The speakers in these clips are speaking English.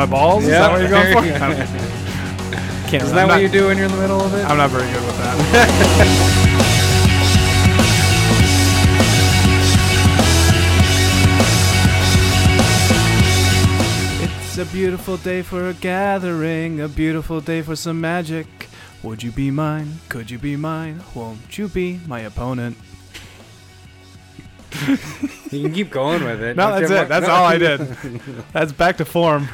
my balls? Is that what you're going for? there you go. I don't- Can't. I'm that what not- you do when you're in the middle of it? I'm not very good with that. It's a beautiful day for a gathering, a beautiful day for some magic. Would you be mine? Could you be mine? Won't you be my opponent? You can keep going with it. No, Don't that's it. That's all I did. That's back to form.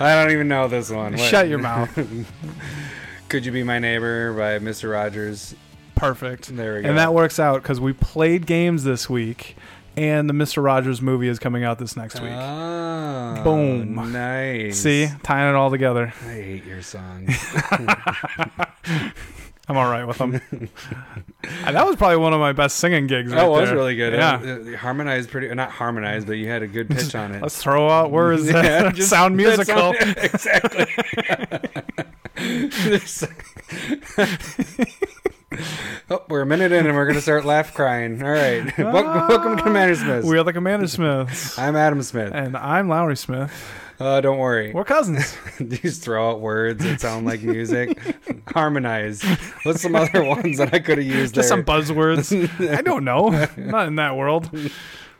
I don't even know this one. Shut your mouth. Could you be my neighbor by Mr. Rogers? Perfect. There we go. And that works out because we played games this week, and the Mister Rogers movie is coming out this next week. Oh, Boom. Nice. See, tying it all together. I hate your song. I'm all right with them. And that was probably one of my best singing gigs. Right that was there. really good. Yeah. It, it harmonized pretty, not harmonized, but you had a good pitch on it. Let's throw out words that Yeah, uh, just- sound musical. exactly. Oh, we're a minute in and we're gonna start laugh crying. All right. Wel- welcome to Commander Smith. We are the Commander Smiths, I'm Adam Smith. and I'm Lowry Smith. Uh, don't worry. We're cousins. Just throw out words that sound like music. Harmonize. What's some other ones that I could have used Just there? some buzzwords. I don't know. I'm not in that world.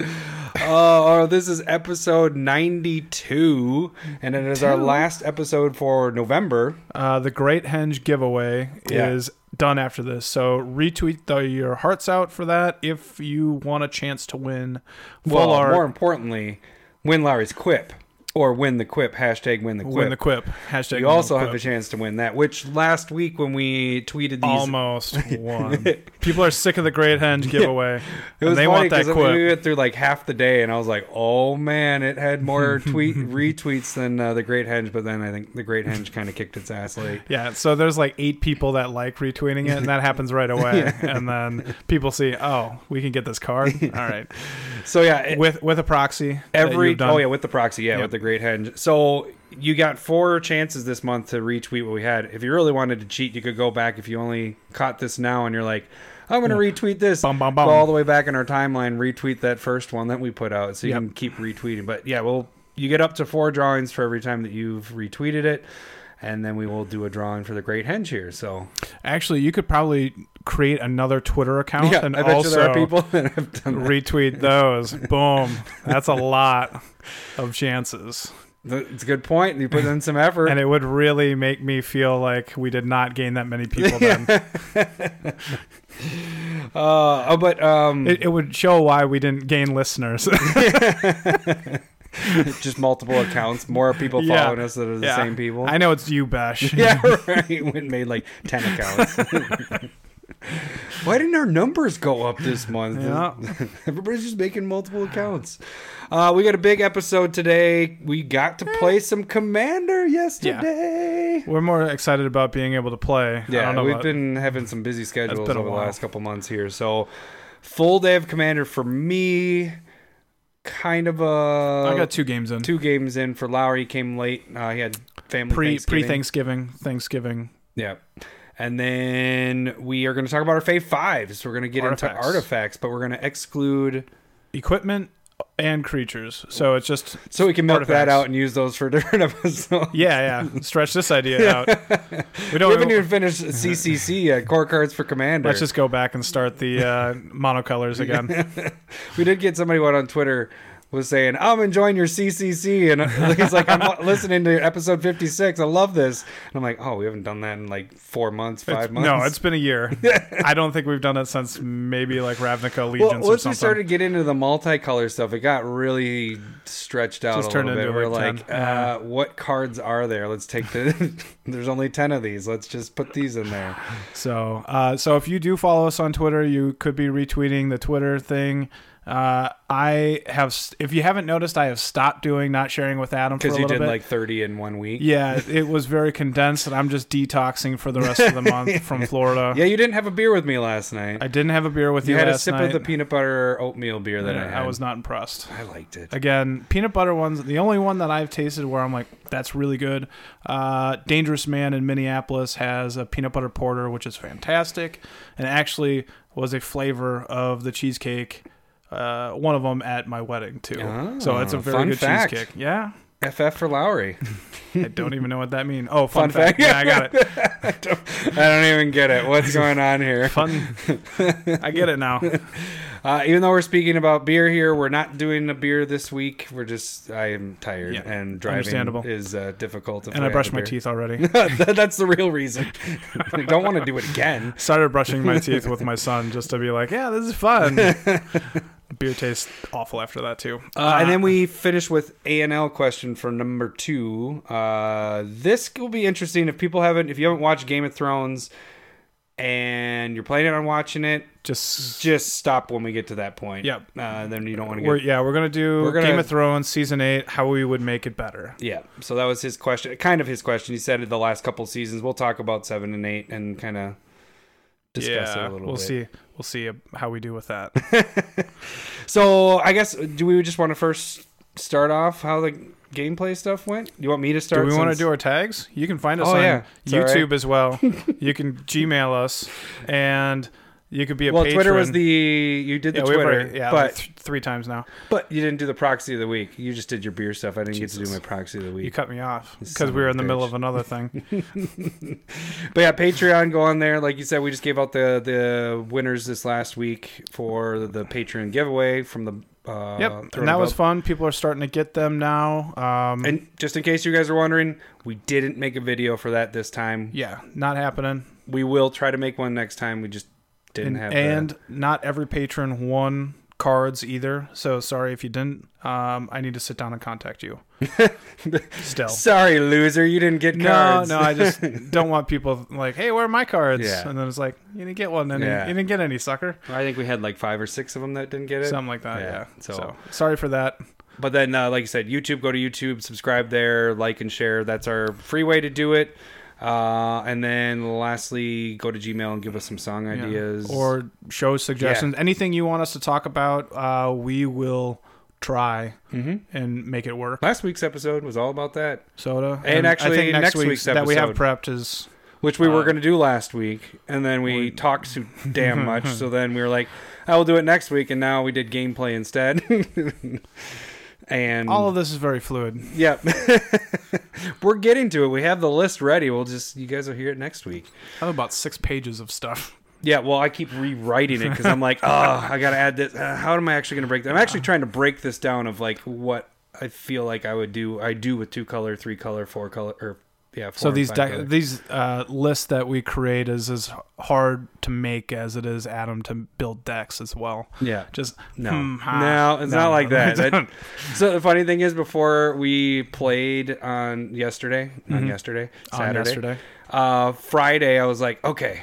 Oh, oh, this is episode 92, and it is our last episode for November. Uh, the Great Henge giveaway Yeah. is done after this. So retweet the, your hearts out for that if you want a chance to win full Well, art. more importantly, win Larry's quip or win the quip. Hashtag win the quip. Win the quip. Hashtag you also have the chance to win that. Which last week when we tweeted these, Almost won. People are sick of the Great Henge giveaway. was they funny want that quip. we went through like half the day, and I was like, "Oh man, it had more tweet retweets than uh, the Great Henge." But then I think the Great Henge kind of kicked its ass late. Yeah, so there's like eight people that like retweeting it, and that happens right away. And then people see, oh, we can get this card. All right, So yeah, it- with with a proxy. every oh yeah with the proxy yeah Yep. with the great henge so you got four chances this month to retweet what we had. If you really wanted to cheat you could go back if you only caught this now and you're like i'm gonna retweet this. Bum, bum, bum. go all the way back in our timeline retweet that first one that we put out so you Yep. can keep retweeting. But yeah well you get up to four drawings for every time that you've retweeted it and then we will do a drawing for the great henge here so. Actually, you could probably create another Twitter account yeah and also you there are people that have done that. retweet those. Boom. That's a lot of chances. it's a good point you put in some effort And it would really make me feel like we did not gain that many people then. uh, oh, but um It, it would show why we didn't gain listeners. just multiple accounts, more people Yeah. following us that are the Yeah. same people. I know it's you, Bash. yeah, right. We made like ten accounts. Why didn't our numbers go up this month? Yeah. Everybody's just making multiple accounts. Uh, we got a big episode today. We got to play some Commander yesterday. We're more excited about being able to play. I Yeah, don't know we've about- been having some busy schedules been over the last couple months here. So, full day of Commander for me. Kind of a I got two games in. two games in for Lowry. He came late. Uh, he had family pre Thanksgiving. pre Thanksgiving. Thanksgiving. Yeah. And then we are going to talk about our fave fives. We're going to get Artifacts. into artifacts, but we're going to exclude Equipment and creatures. So it's just so we can milk that out and use those for different episodes. yeah, yeah. Stretch this idea out. We We don't haven't even finished CCC yet. Core cards for Commander. Let's just go back and start the uh, monocolors again. we did get somebody one on Twitter was saying, "I'm enjoying your CCC," and he's like, "I'm listening to episode 56. I love this." And I'm like, "Oh, we haven't done that in like four months, five months." No, it's been a year. I don't think we've done it since maybe like Ravnica Allegiance. well, once we started getting into the multicolor stuff, it got really stretched out Just a turned little bit. into We're like like, 10. Yeah. uh, what cards are there? Let's take the. There's only ten of these. Let's just put these in there. So, uh, so if you do follow us on Twitter, you could be retweeting the Twitter thing. Uh, I have, if you haven't noticed, I have stopped doing not sharing with Adam Because you did bit. like 30 in one week. yeah, it was very condensed, and I'm just detoxing for the rest of the month from Florida. Yeah, you didn't have a beer with me last night. I didn't have a beer with you you, had a sip night. of the peanut butter oatmeal beer that I had. I was not impressed. I liked it. Again, peanut butter ones. The only one that I've tasted where I'm like, that's really good. Uh, Dangerous Man in Minneapolis has a peanut butter porter, which is fantastic, and actually was a flavor of the cheesecake uh, one of them at my wedding too. so it's a Oh, very good fact. cheesecake. Yeah. FF for Lowry. I don't even know what that means. Oh, fun, Fun fact. fact. Yeah, I got it. I, don't, I don't even get it. What's going on here? Fun. I get it now. Uh, even though we're speaking about beer here, we're not doing a beer this week. We're just I am tired Yeah, and driving is uh, difficult. And I have brushed my teeth already. That- That's the real reason. I don't want to do it again. Started brushing my teeth with my son just to be like, yeah, this is fun. Beer tastes awful after that too. Uh, and then we finish with A and L question for number two. Uh, this will be interesting if people haven't, if you haven't watched Game of Thrones, and you're planning on watching it, just just stop when we get to that point. Yep. Uh, then you don't want to get. yeah, we're gonna do We're gonna- Game of Thrones season eight. How we would make it better. Yeah. So that was his question. Kind of his question. He said it the last couple seasons. We'll talk about seven and eight and kind of discuss yeah, it a little bit. we'll bit. see. We'll see how we do with that. So I guess do we just want to first start off how the gameplay stuff went? Do you want me to start? do we want to do our tags? You can find us Oh, on yeah. YouTube right. as well. you can Gmail us, and you could be a Well, patron. Twitter was the you did the yeah, Twitter, already- yeah, but like th- three times now. but you didn't do the proxy of the week. You just did your beer stuff. I didn't get to do my proxy of the week. You cut me off because we were in the middle of another thing. But yeah, Patreon, go on there. Like you said, we just gave out the the winners this last week for the Patreon giveaway from the. Uh, yep, and that was fun. People are starting to get them now. Um, And just in case you guys are wondering, we didn't make a video for that this time. yeah, not happening. We will try to make one next time. We just didn't and, have. and not every patron won cards either. So sorry if you didn't. Um, I need to sit down and contact you. Still. Sorry, loser, you didn't get No, cards. no, I just don't want people like, hey, where are my cards? Yeah. And then it's like, you didn't get one, and Yeah. you didn't get any, sucker. I think we had like five or six of them that didn't get it. Something like that. Yeah, Yeah. so- So. sorry for that. But then, uh, like I said, YouTube, go to YouTube, subscribe there, like and share. That's our free way to do it. Uh, and then lastly, go to Gmail and give us some song Yeah. ideas. or show suggestions. Anything you want us to talk about, uh, we will try Mhm. and make it work. last week's episode was all about that, Soda. And actually, next week's that we have episode. prepped is which we were Uh, going to do last week, and then we we- talked too damn much. so then we were like, "I will do it next week," and now we did gameplay instead. and all of this is very fluid. Yep. We're getting to it. We have the list ready. We'll just you guys will hear it next week. I have about six pages of stuff. Yeah, well, I keep rewriting it because I'm like, oh, I gotta add this. Uh, how am I actually gonna break that? I'm actually trying to break this down of like what I feel like I would do. I do with two color, three color, four color, or yeah. So these these uh, lists that we create is as hard to make as it is Adam to build decks as well. yeah. Just No, hmm, ha. no, it's No, not like that. So the funny thing is, before we played on yesterday, on Mhm. yesterday, on Saturday, yesterday. uh friday i was like okay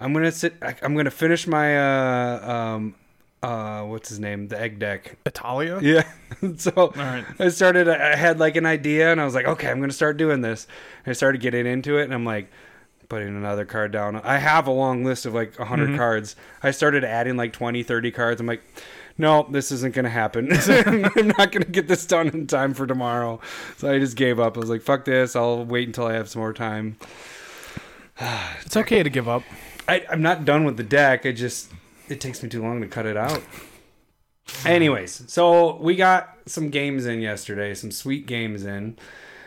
i'm gonna sit I- i'm gonna finish my uh um uh what's his name? The egg deck. Italia. yeah. So All right. i started i had like an idea and i was like okay i'm gonna start doing this. And i started getting into it and i'm like putting another card down. I have a long list of like 100 Mhm. cards. I started adding like 20 30 cards. I'm like no this isn't gonna happen. I'm not gonna get this done in time for tomorrow. So i just gave up. I was like fuck this. I'll wait until i have some more time. It's okay to give up. I, I'm not done with the deck. I just it takes me too long to cut it out. Anyways, so we got some games in yesterday, some sweet games in.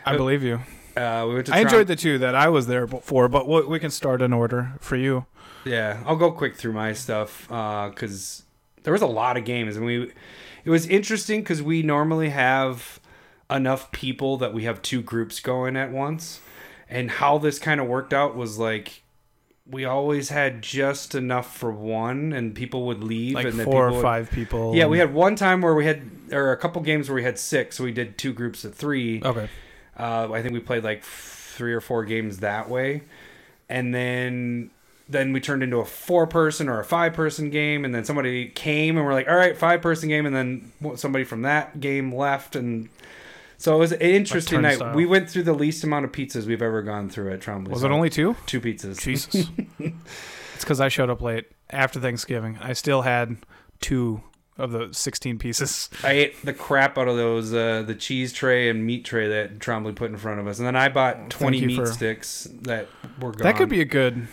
I Uh, believe you. Uh, we went to I Tron- enjoyed the two that I was there before, but we we can start in order for you. Yeah, I'll go quick through my stuff because there was a lot of games, and we it was interesting because we normally have enough people that we have two groups going at once, and how this kind of worked out was like we always had just enough for one, and people would leave, Like and then four or would- five people. Yeah, we had one time where we had, or a couple games where we had six, so we did two groups of three. Okay. Uh, I think we played like three or four games that way, and then then we turned into a four person or a five person game, and then somebody came and we're like, all right, five person game, and then somebody from that game left, and so it was an interesting night. turnstile. We went through the least amount of pizzas we've ever gone through at Trombley. Was it only two? two pizzas? Jesus. it's because I showed up late after Thanksgiving. I still had two of the 16 pieces. I ate the crap out of those uh, the cheese tray and meat tray that Trombley put in front of us, and then I bought twenty meat for- sticks that were gone. That could be a good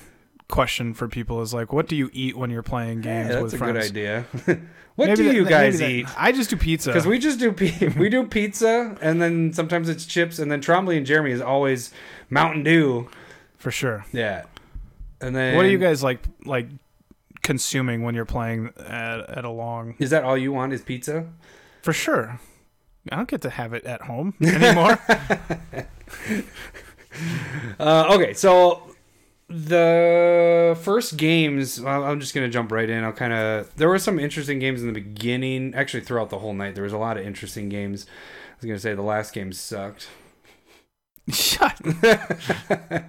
question for people is like, what do you eat when you're playing games Yeah, with that's a friends? good idea. what Maybe do that- you guys that- eat? I just do pizza. Because we just do we do pizza, and then sometimes it's chips, and then Trombley and Jeremy is always Mountain Dew. for sure. Yeah, and then What do you guys like like consuming when you're playing at, at a long? Is that all you want? Is pizza? For sure. I don't get to have it at home anymore. Uh, okay, so the first games, well, I'm just gonna jump right in. I'll kind of. There were some interesting games in the beginning. Actually, throughout the whole night, there was a lot of interesting games. I was gonna say the last game sucked. Shut.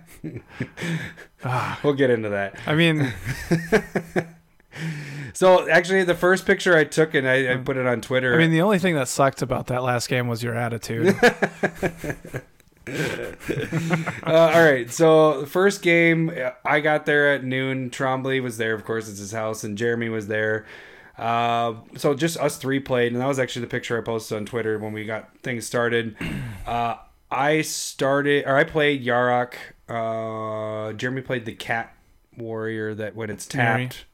Ah, We'll get into that. I mean, So actually, the first picture I took and I, I put it on Twitter. I mean, the only thing that sucked about that last game was your attitude. uh, all right. So the first game, I got there at noon. Trombley was there, of course, it's his house, and Jeremy was there. Uh, so just us three played, and that was actually the picture I posted on Twitter when we got things started. Uh, I started, or I played Yarok. Uh, Jeremy played the Cat Warrior that when it's Mary. tapped,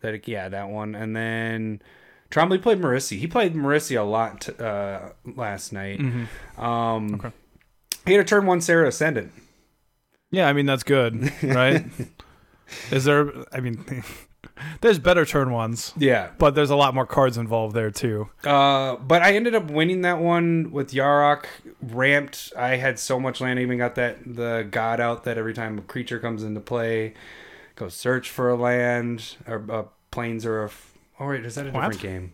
that it, yeah, that one, and then. Trombley played Marisi. He played Marisi a lot t- uh, last night. Mhm. Um, Okay. A turn one Serra Ascendant. Yeah, I mean that's good, right? Is there? I mean, there's better turn ones, Yeah. but there's a lot more cards involved there too. Uh, but I ended up winning that one with Yarok ramped. I had so much land. I even got that the god out that every time a creature comes into play, go search for a land or uh, planes or a. F- oh wait, is that a What? different game?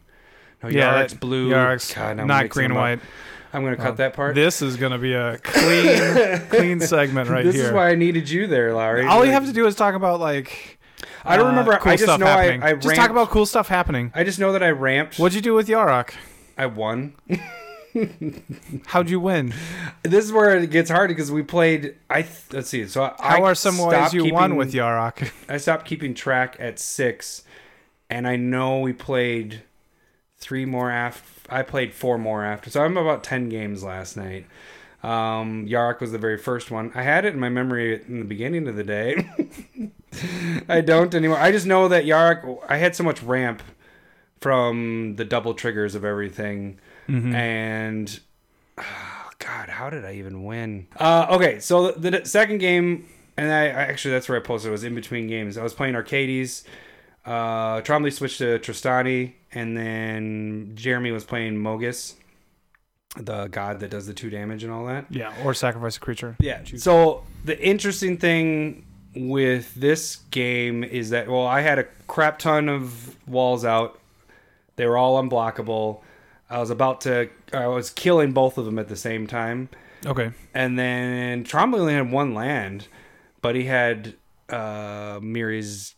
No, Yeah, Yarok's that- blue. Yarok's God, not green white. up. White. I'm gonna cut Oh, that part. This is gonna be a clean, clean segment right here. this is why I needed you there, Larry. All you have to do is talk about like. I don't uh, remember. Cool I just stuff know I, happening. I just talk about cool stuff happening. I just know that I ramped. What'd you do with Yarok? I won. How'd you win? This is where it gets hard because we played. I th- let's see. So I, How I are some ways stopped you won keeping- with Yarok? I stopped keeping track at six, and I know we played three more after. I played four more after, so I'm about ten games last night. Um, Yarok was the very first one. I had it in my memory in the beginning of the day. I don't anymore. I just know that Yarok. I had so much ramp from the double triggers of everything, Mhm. and oh, God, how did I even win? Uh, okay, so the, the second game, and I, I actually that's where I posted. It was in between games. I was playing Arcades. Uh, Trombley switched to Trostani, and then Jeremy was playing Mogis, the god that does the two damage and all that. Yeah, or sacrifice a creature. Yeah. So the interesting thing with this game is that well, I had a crap ton of walls out. They were all unblockable. I was about to. I was killing both of them at the same time, Okay. and then Trombley only had one land, but he had uh Miri's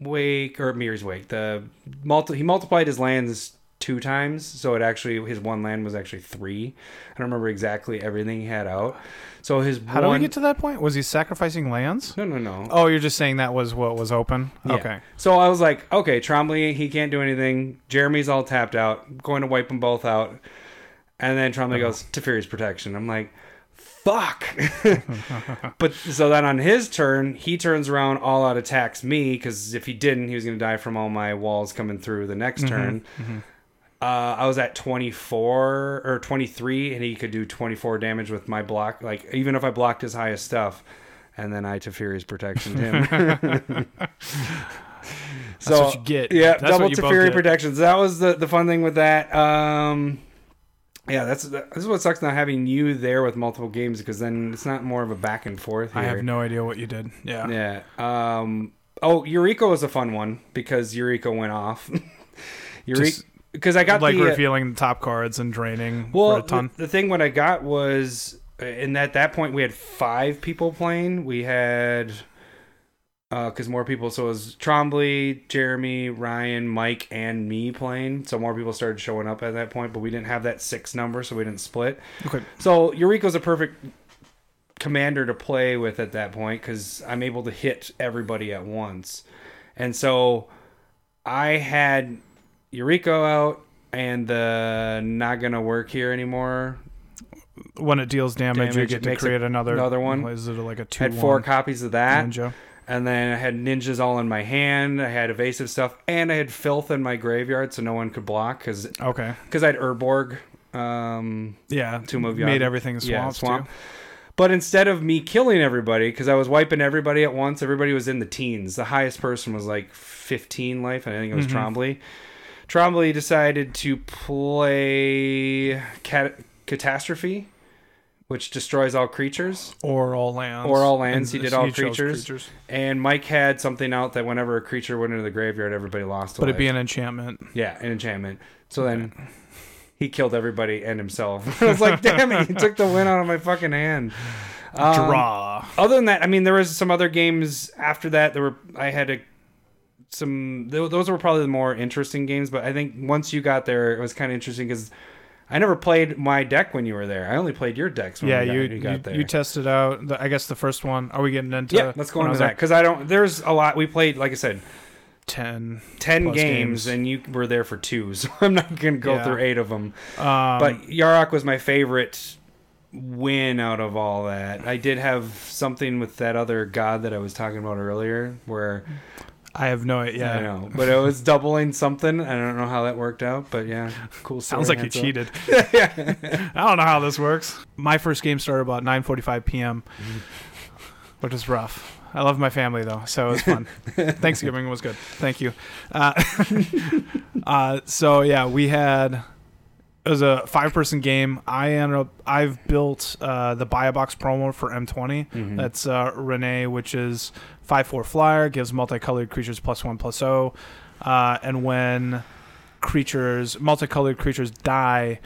wake or Miri's wake. The multi he multiplied his lands two times, so it actually his one land was actually three. I don't remember exactly everything he had out. So his How do we get to that point? Was he sacrificing lands? no no no. Oh, you're just saying that was what was open. Yeah. Okay. So I was like, okay, Trombley, he can't do anything. Jeremy's all tapped out. I'm going to wipe them both out. And then Trombley uh-huh. goes Teferi's Protection. I'm like, fuck. but so then on his turn, he turns around, all out attacks me because if he didn't, he was going to die from all my walls coming through the next turn. Uh, I was at 24 or 23, and he could do 24 damage with my block. Like even if I blocked his highest stuff, and then I Teferi's Protection him. That's what you get. Yeah, That's double what you Teferi protections. That was the the fun thing with that. Um, yeah, that's this is what sucks not having you there with multiple games because then it's not more of a back and forth. Here. I have no idea what you did. Yeah. Yeah. Um. Oh, Yuriko was a fun one because Yuriko went off. Yuriko, because I got like the uh, revealing the top cards and draining well, for a ton. The, the thing what I got was, uh, and at that point we had five people playing. We had, Uh, because more people. So it was Trombley, Jeremy, Ryan, Mike, and me playing. So more people started showing up at that point, but we didn't have that six number, so we didn't split. Okay. So Yuriko's a perfect commander to play with at that point because I'm able to hit everybody at once. And so I had Eureka out and the not gonna work here anymore. When it deals damage, you get to create another another one. Is it like a two? Had four copies of that. ninja? And then I had ninjas all in my hand. I had evasive stuff, and I had filth in my graveyard, so no one could block because Okay. because I had Urborg. Um, Yeah. Tomb of made Yavin. everything swamp. yeah, swamp. But instead of me killing everybody, because I was wiping everybody at once, everybody was in the teens. The highest person was like 15 life, and I think it was Mm-hmm. Trombley. Trombley decided to play cat- Catastrophe, which destroys all creatures. Or all lands. Or all lands, And he did all chose creatures. And Mike had something out that whenever a creature went into the graveyard, everybody lost But life. it'd be an enchantment. Yeah, an enchantment. So then he killed everybody and himself. I was like, damn it, he took the win out of my fucking hand. Um, Draw. Other than that, I mean, there was some other games after that. There were I had a some tho- those were probably the more interesting games. But I think once you got there, it was kind of interesting because I never played my deck when you were there. I only played your decks. When yeah, we got, you you got you, there. you tested out. The, I guess the first one. Are we getting into? yeah, let's go into that because I don't. There's a lot. We played, like I said, Ten. ten games, games. and you were there for two. So I'm not gonna go Yeah. through eight of them. Um, but Yarok was my favorite win out of all that. I did have something with that other god that I was talking about earlier, where I have no idea. I know, but it was doubling something. I don't know how that worked out, but yeah, cool. Story, Sounds like you cheated. I don't know how this works. My first game started about 9:45 p.m., which is rough. I love my family though, so it was fun. Thanksgiving was good. Thank you. Uh, uh, so yeah, we had it was a five-person game. I ended up I've built uh, the buy a box promo for M20. Mhm. That's uh, Rienne, which is five four flyer, gives multicolored creatures plus one plus O, uh, and when creatures multicolored creatures die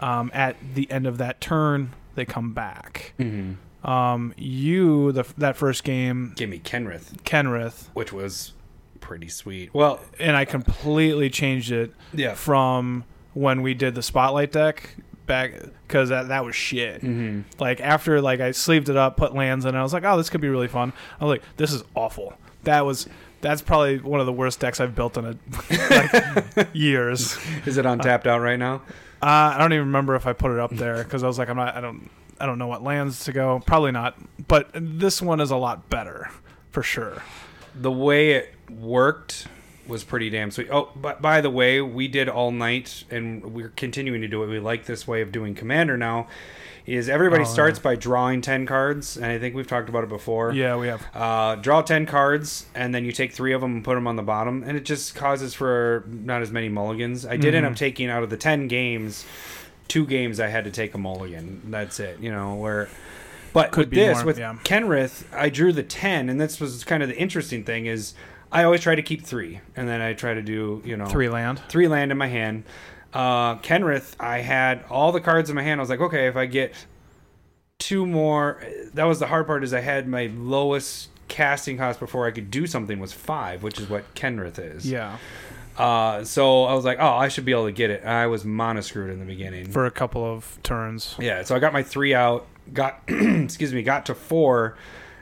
um, at the end of that turn, they come back. Mhm. Um, you the that first game, gave me Kenrith, Kenrith, which was pretty sweet. Well, and I completely changed it yeah. from when we did the spotlight deck back because that, that was shit. hmm Like after like I sleeved it up, put lands in, it, I was like, oh, this could be really fun. I was like, this is awful. That was that's probably one of the worst decks I've built in a like years. Is it on tapped out right now? Uh, I don't even remember if I put it up there because I was like, I'm not, I don't, I don't know what lands to go. Probably not. But this one is a lot better for sure. the way it worked was pretty damn sweet. Oh, but by the way, we did all night, and we're continuing to do it. We like this way of doing Commander now. Is everybody Oh, starts by drawing ten cards, and I think we've talked about it before. Yeah, we have. Uh, draw ten cards, and then you take three of them and put them on the bottom, and it just causes for not as many mulligans. I did end Mhm. up taking out of the ten games, two games I had to take a mulligan. That's it. You know where. But Could with this, more, with yeah. Kenrith, I drew the ten, and this was kind of the interesting thing is I always try to keep three, and then I try to do you know Three land. three land in my hand. Uh, Kenrith, I had all the cards in my hand. I was like, okay, if I get two more, that was the hard part. Is I had my lowest casting cost before I could do something was five, which is what Kenrith is. Yeah, Uh, so I was like, oh, I should be able to get it. I was mono screwed in the beginning. for a couple of turns. Yeah, so I got my three out, got excuse me, got to four,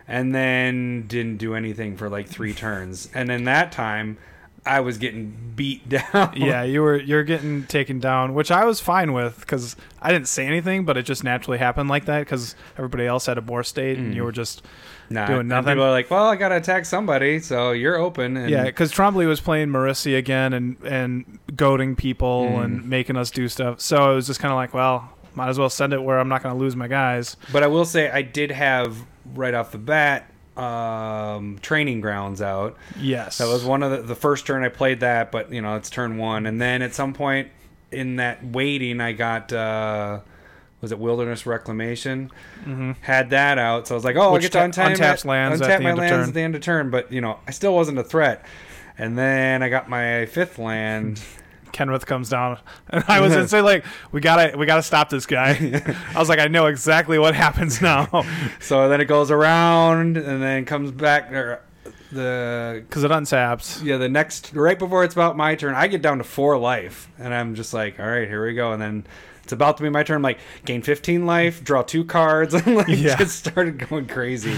and then didn't do anything for like three turns. And in that time I was getting beat down. Yeah, you were you're getting taken down, which I was fine with because I didn't say anything, but it just naturally happened like that because everybody else had a boar state and you Mm. were just Nah, doing nothing. People are like, well, I gotta attack somebody, so you're open. And yeah. Because Trombley was playing Marisi again and and goading people Mm. and making us do stuff. So it was just kind of like, well, might as well send it where I'm not going to lose my guys. But I will say, I did have right off the bat um, training grounds out. Yes, That was one of the, the first turn I played that, but you know it's turn one, and then at some point in that waiting, I got uh, was it Wilderness Reclamation? hmm Had that out, so I was like, oh, Which I get to untaps lands at untap the my end of lands turn. at the end of turn, but you know I still wasn't a threat. And then I got my fifth land. Kenrith comes down, and I was gonna like, we gotta we gotta stop this guy. I was like, I know exactly what happens now So then it goes around and then comes back. Or the because it unsaps. yeah, the next right before it's about my turn, I get down to four life, and I'm just like, all right, here we go. And then it's about to be my turn. I'm like, gain 15 life, draw two cards, and like Yeah. just started going crazy.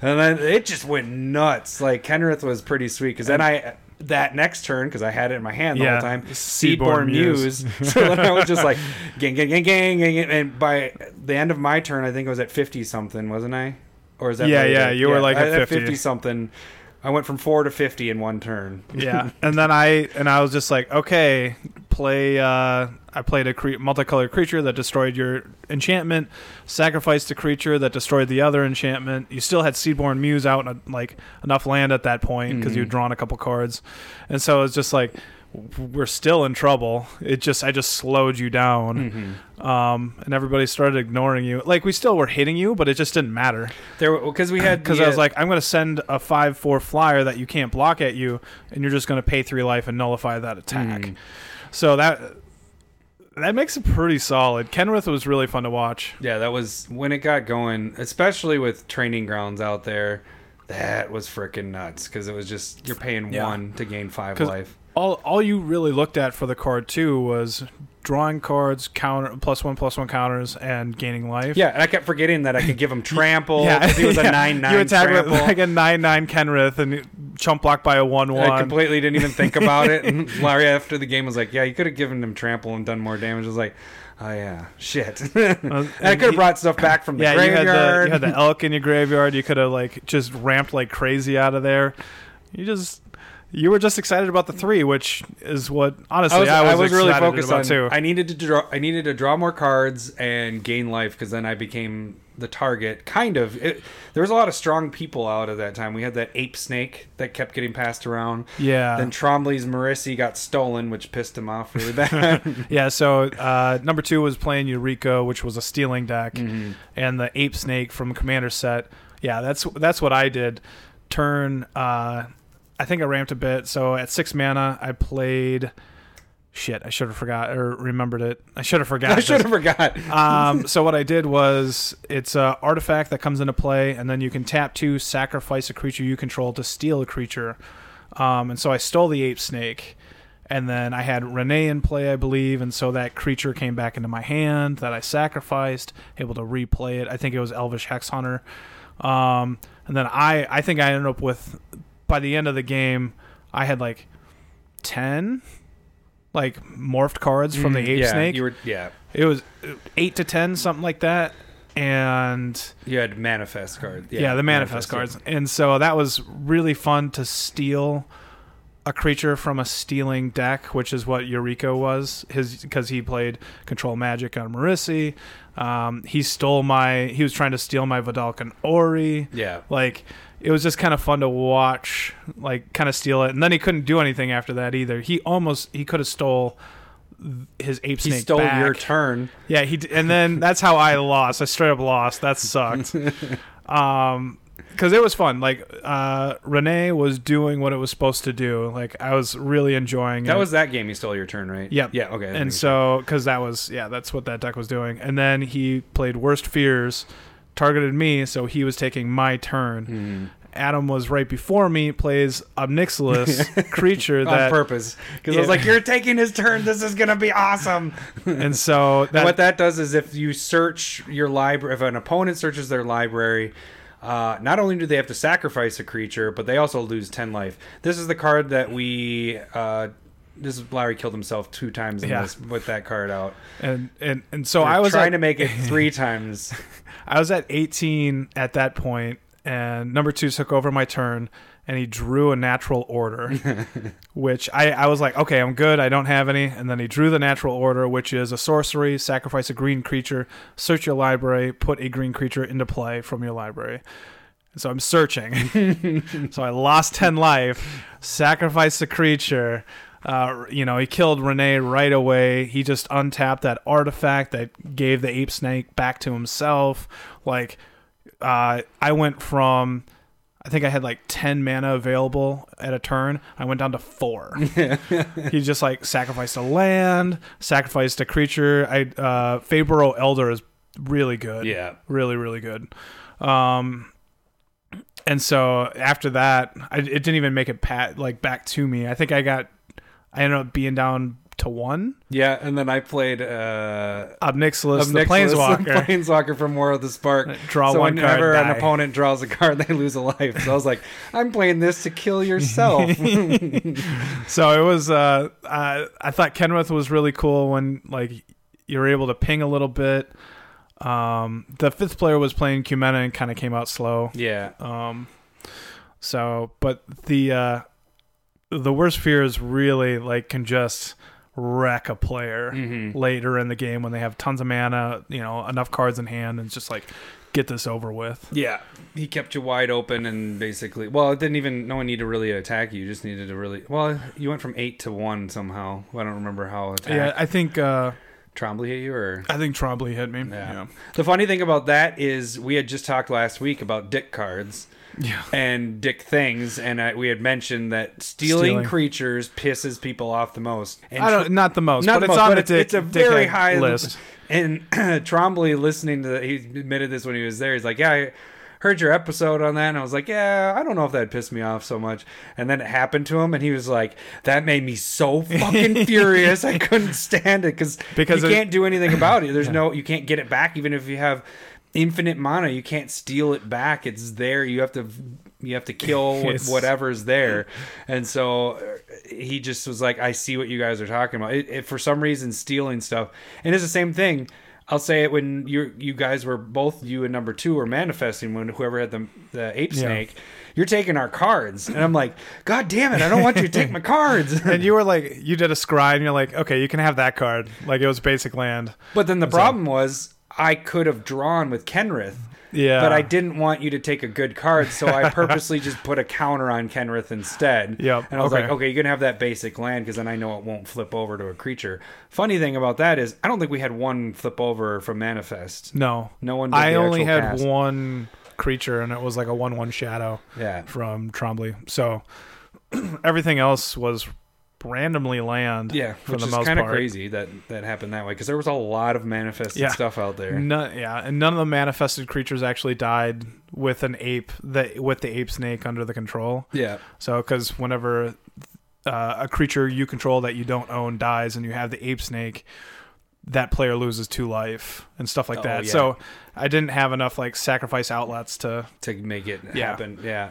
and then it just went nuts. Like Kenrith was pretty sweet because then I that next turn because I had it in my hand the Yeah. whole time. Seedborn Seedborn Muse. so then I was just like, gang, gang, gang, gang, gang, and by the end of my turn, I think I was at 50 something, wasn't I? or is that Yeah, yeah, you were, like, I- at 50. something. I went from four to fifty in one turn. yeah and then i and i was just like okay play uh i played a cre- multicolored creature that destroyed your enchantment sacrificed a creature that destroyed the other enchantment you still had seedborn muse out in like enough land at that point because Mhm. you'd drawn a couple cards and so it's just like we're still in trouble it just i just slowed you down Mm-hmm. um and everybody started ignoring you like we still were hitting you but it just didn't matter There, because we had because I was uh, like, I'm going to send a five four flyer that you can't block at you, and you're just going to pay three life and nullify that attack. Mhm. So that that makes it pretty solid. Kenrith was really fun to watch. Yeah, that was when it got going, especially with training grounds out there. That was freaking nuts because it was just you're paying Yeah. one to gain five life. All all you really looked at for the card too was drawing cards, counter plus one plus one counters, and gaining life. Yeah, and I kept forgetting that I could give him trample Yeah, he was a yeah. nine nine You attack trample. with like a nine nine Kenrith and chump block by a one one. I completely didn't even think about it. And Larry after the game was like, "Yeah, you could have given him trample and done more damage." I was like, "Oh yeah, shit." Uh, and I could have brought stuff back from the yeah, you had graveyard. the you had the elk in your graveyard. You could have like just ramped like crazy out of there. You just you were just excited about the three, which is what honestly I was, I was, I was really focused on. too. I needed to draw. I needed to draw more cards and gain life because then I became the target. Kind of. It, there was a lot of strong people out at that time. We had that ape snake that kept getting passed around. yeah, Then Trombley's Marisi got stolen, which pissed him off really bad. yeah. So uh, number two was playing Eureka, which was a stealing deck, Mhm. and the ape snake from Commander set. Yeah, that's that's what I did. Turn. Uh, I think I ramped a bit. So at six mana, I played. Shit, I should have forgot or remembered it. I should have forgot. I should have forgot. um, so what I did was it's an artifact that comes into play, and then you can tap to sacrifice a creature you control to steal a creature. Um, and so I stole the ape snake, and then I had Rienne in play, I believe, and so that creature came back into my hand that I sacrificed, able to replay it. I think it was Elvish Hex Hunter. Um, and then I, I think I ended up with by the end of the game, I had like ten like morphed cards from the Mm, ape yeah, snake. You were yeah. It was eight to ten, something like that. And You had manifest cards. yeah, the manifest cards. And so that was really fun to steal a creature from a stealing deck, which is what Eureka was. His because he played control magic on Marisi. Um, he stole my. He was trying to steal my Vedalken Orrery. Yeah. Like it was just kind of fun to watch, like kind of steal it. And then he couldn't do anything after that either. He almost he could have stole his ape snake. He stole back. your turn. Yeah, he and then that's how I lost. I straight up lost. That sucked. um, because it was fun. Like uh, Rienne was doing what it was supposed to do. Like I was really enjoying it. That it. was that game. You stole your turn, right? Yep. Yeah. Okay. and so because that was yeah, that's what that deck was doing. And then he played Worst Fears, targeted me, so he was taking my turn. Mhm. Adam was right before me. Plays Ob Nixilis creature on that, purpose because I was like, "You're taking his turn. This is gonna be awesome." and so And that what that does is if you search your library, if an opponent searches their library, uh, not only do they have to sacrifice a creature, but they also lose 10 life. This is the card that we. Uh, this is Larry killed himself two times in Yeah. this with that card out. and and and so We're I was trying at- to make it three times. I was at 18 at that point, and number two took over my turn, and he drew a natural order, which I, I was like, okay, I'm good. I don't have any. And then he drew the natural order, which is a sorcery, sacrifice a green creature, search your library, put a green creature into play from your library. So I'm searching. so I lost 10 life, sacrificed the creature. Uh, you know, he killed Rienne right away. He just untapped that artifact that gave the ape snake back to himself. Like, uh, I went from, I think I had like 10 mana available at a turn. I went down to four. he just like sacrificed a land, sacrificed a creature. I, uh, Fabro Elder is really good yeah. really really good um and so after that I, it didn't even make it pat like back to me i think i got i ended up being down to one Yeah, and then I played uh, Ob Nixilis, of the planeswalker the Planeswalker from War of the Spark. draw so one card whenever an die. opponent draws a card, they lose a life. So I was like, I'm playing this to kill yourself. so it was uh, uh i thought kenrith was really cool when like you were able to ping a little bit Um, the fifth player was playing Kumena and kind of came out slow. Yeah. Um, so, but the uh, the worst fears really like can just wreck a player Mhm. later in the game when they have tons of mana, you know, enough cards in hand, and it's just like get this over with. Yeah, he kept you wide open and basically, well, it didn't even. No one needed to really attack you. You just needed to really. Well, you went from eight to one somehow. I don't remember how attack. Yeah, I think uh, Trombley hit you or. I think Trombley hit me. Yeah. The funny thing about that is we had just talked last week about dick cards yeah. and dick things, and I, we had mentioned that stealing, Stealing. creatures pisses people off the most. And I don't not the most, Not but the it's most, on but the it's, dick, it's a very high list. And Trombley, listening to that, he admitted this when he was there. He's like, "Yeah, I heard your episode on that," and I was like, "Yeah, I don't know if that pissed me off so much." And then it happened to him, and he was like, "That made me so fucking furious. I couldn't stand it because Because you can't do anything about it. There's no, you can't get it back, even if you have." Infinite mana, you can't steal it back. It's there. You have to, you have to kill wh- It's- whatever's there. And so uh, he just was like, I see what you guys are talking about. It, it, for some reason, stealing stuff, and it's the same thing. I'll say it when you you guys were both you and number two were manifesting when whoever had the the ape Yeah. snake, you're taking our cards, and I'm like, God damn it, I don't want you to take my cards. And you were like, you did a scry, and you're like, okay, you can have that card. Like it was basic land. but then the problem was I could have drawn with Kenrith. Yeah. But I didn't want you to take a good card, so I purposely just put a counter on Kenrith instead. Yep, And I was okay. like, okay, you can have that basic land because then I know it won't flip over to a creature. Funny thing about that is, I don't think we had one flip over from Manifest. No. No one. Did I only had cast. one creature, and it was like a one-one shadow Yeah. from Trombley. So everything else was randomly land. Yeah, for which the is kind of crazy that that happened that way because there was a lot of manifested Yeah. stuff out there. None, yeah, and none of the manifested creatures actually died with an ape that with the ape snake under the control. Yeah, So, because whenever uh, a creature you control that you don't own dies, and you have the ape snake, that player loses two life and stuff like Oh, that. yeah. So, I didn't have enough like sacrifice outlets to. to make it Yeah. happen. Yeah.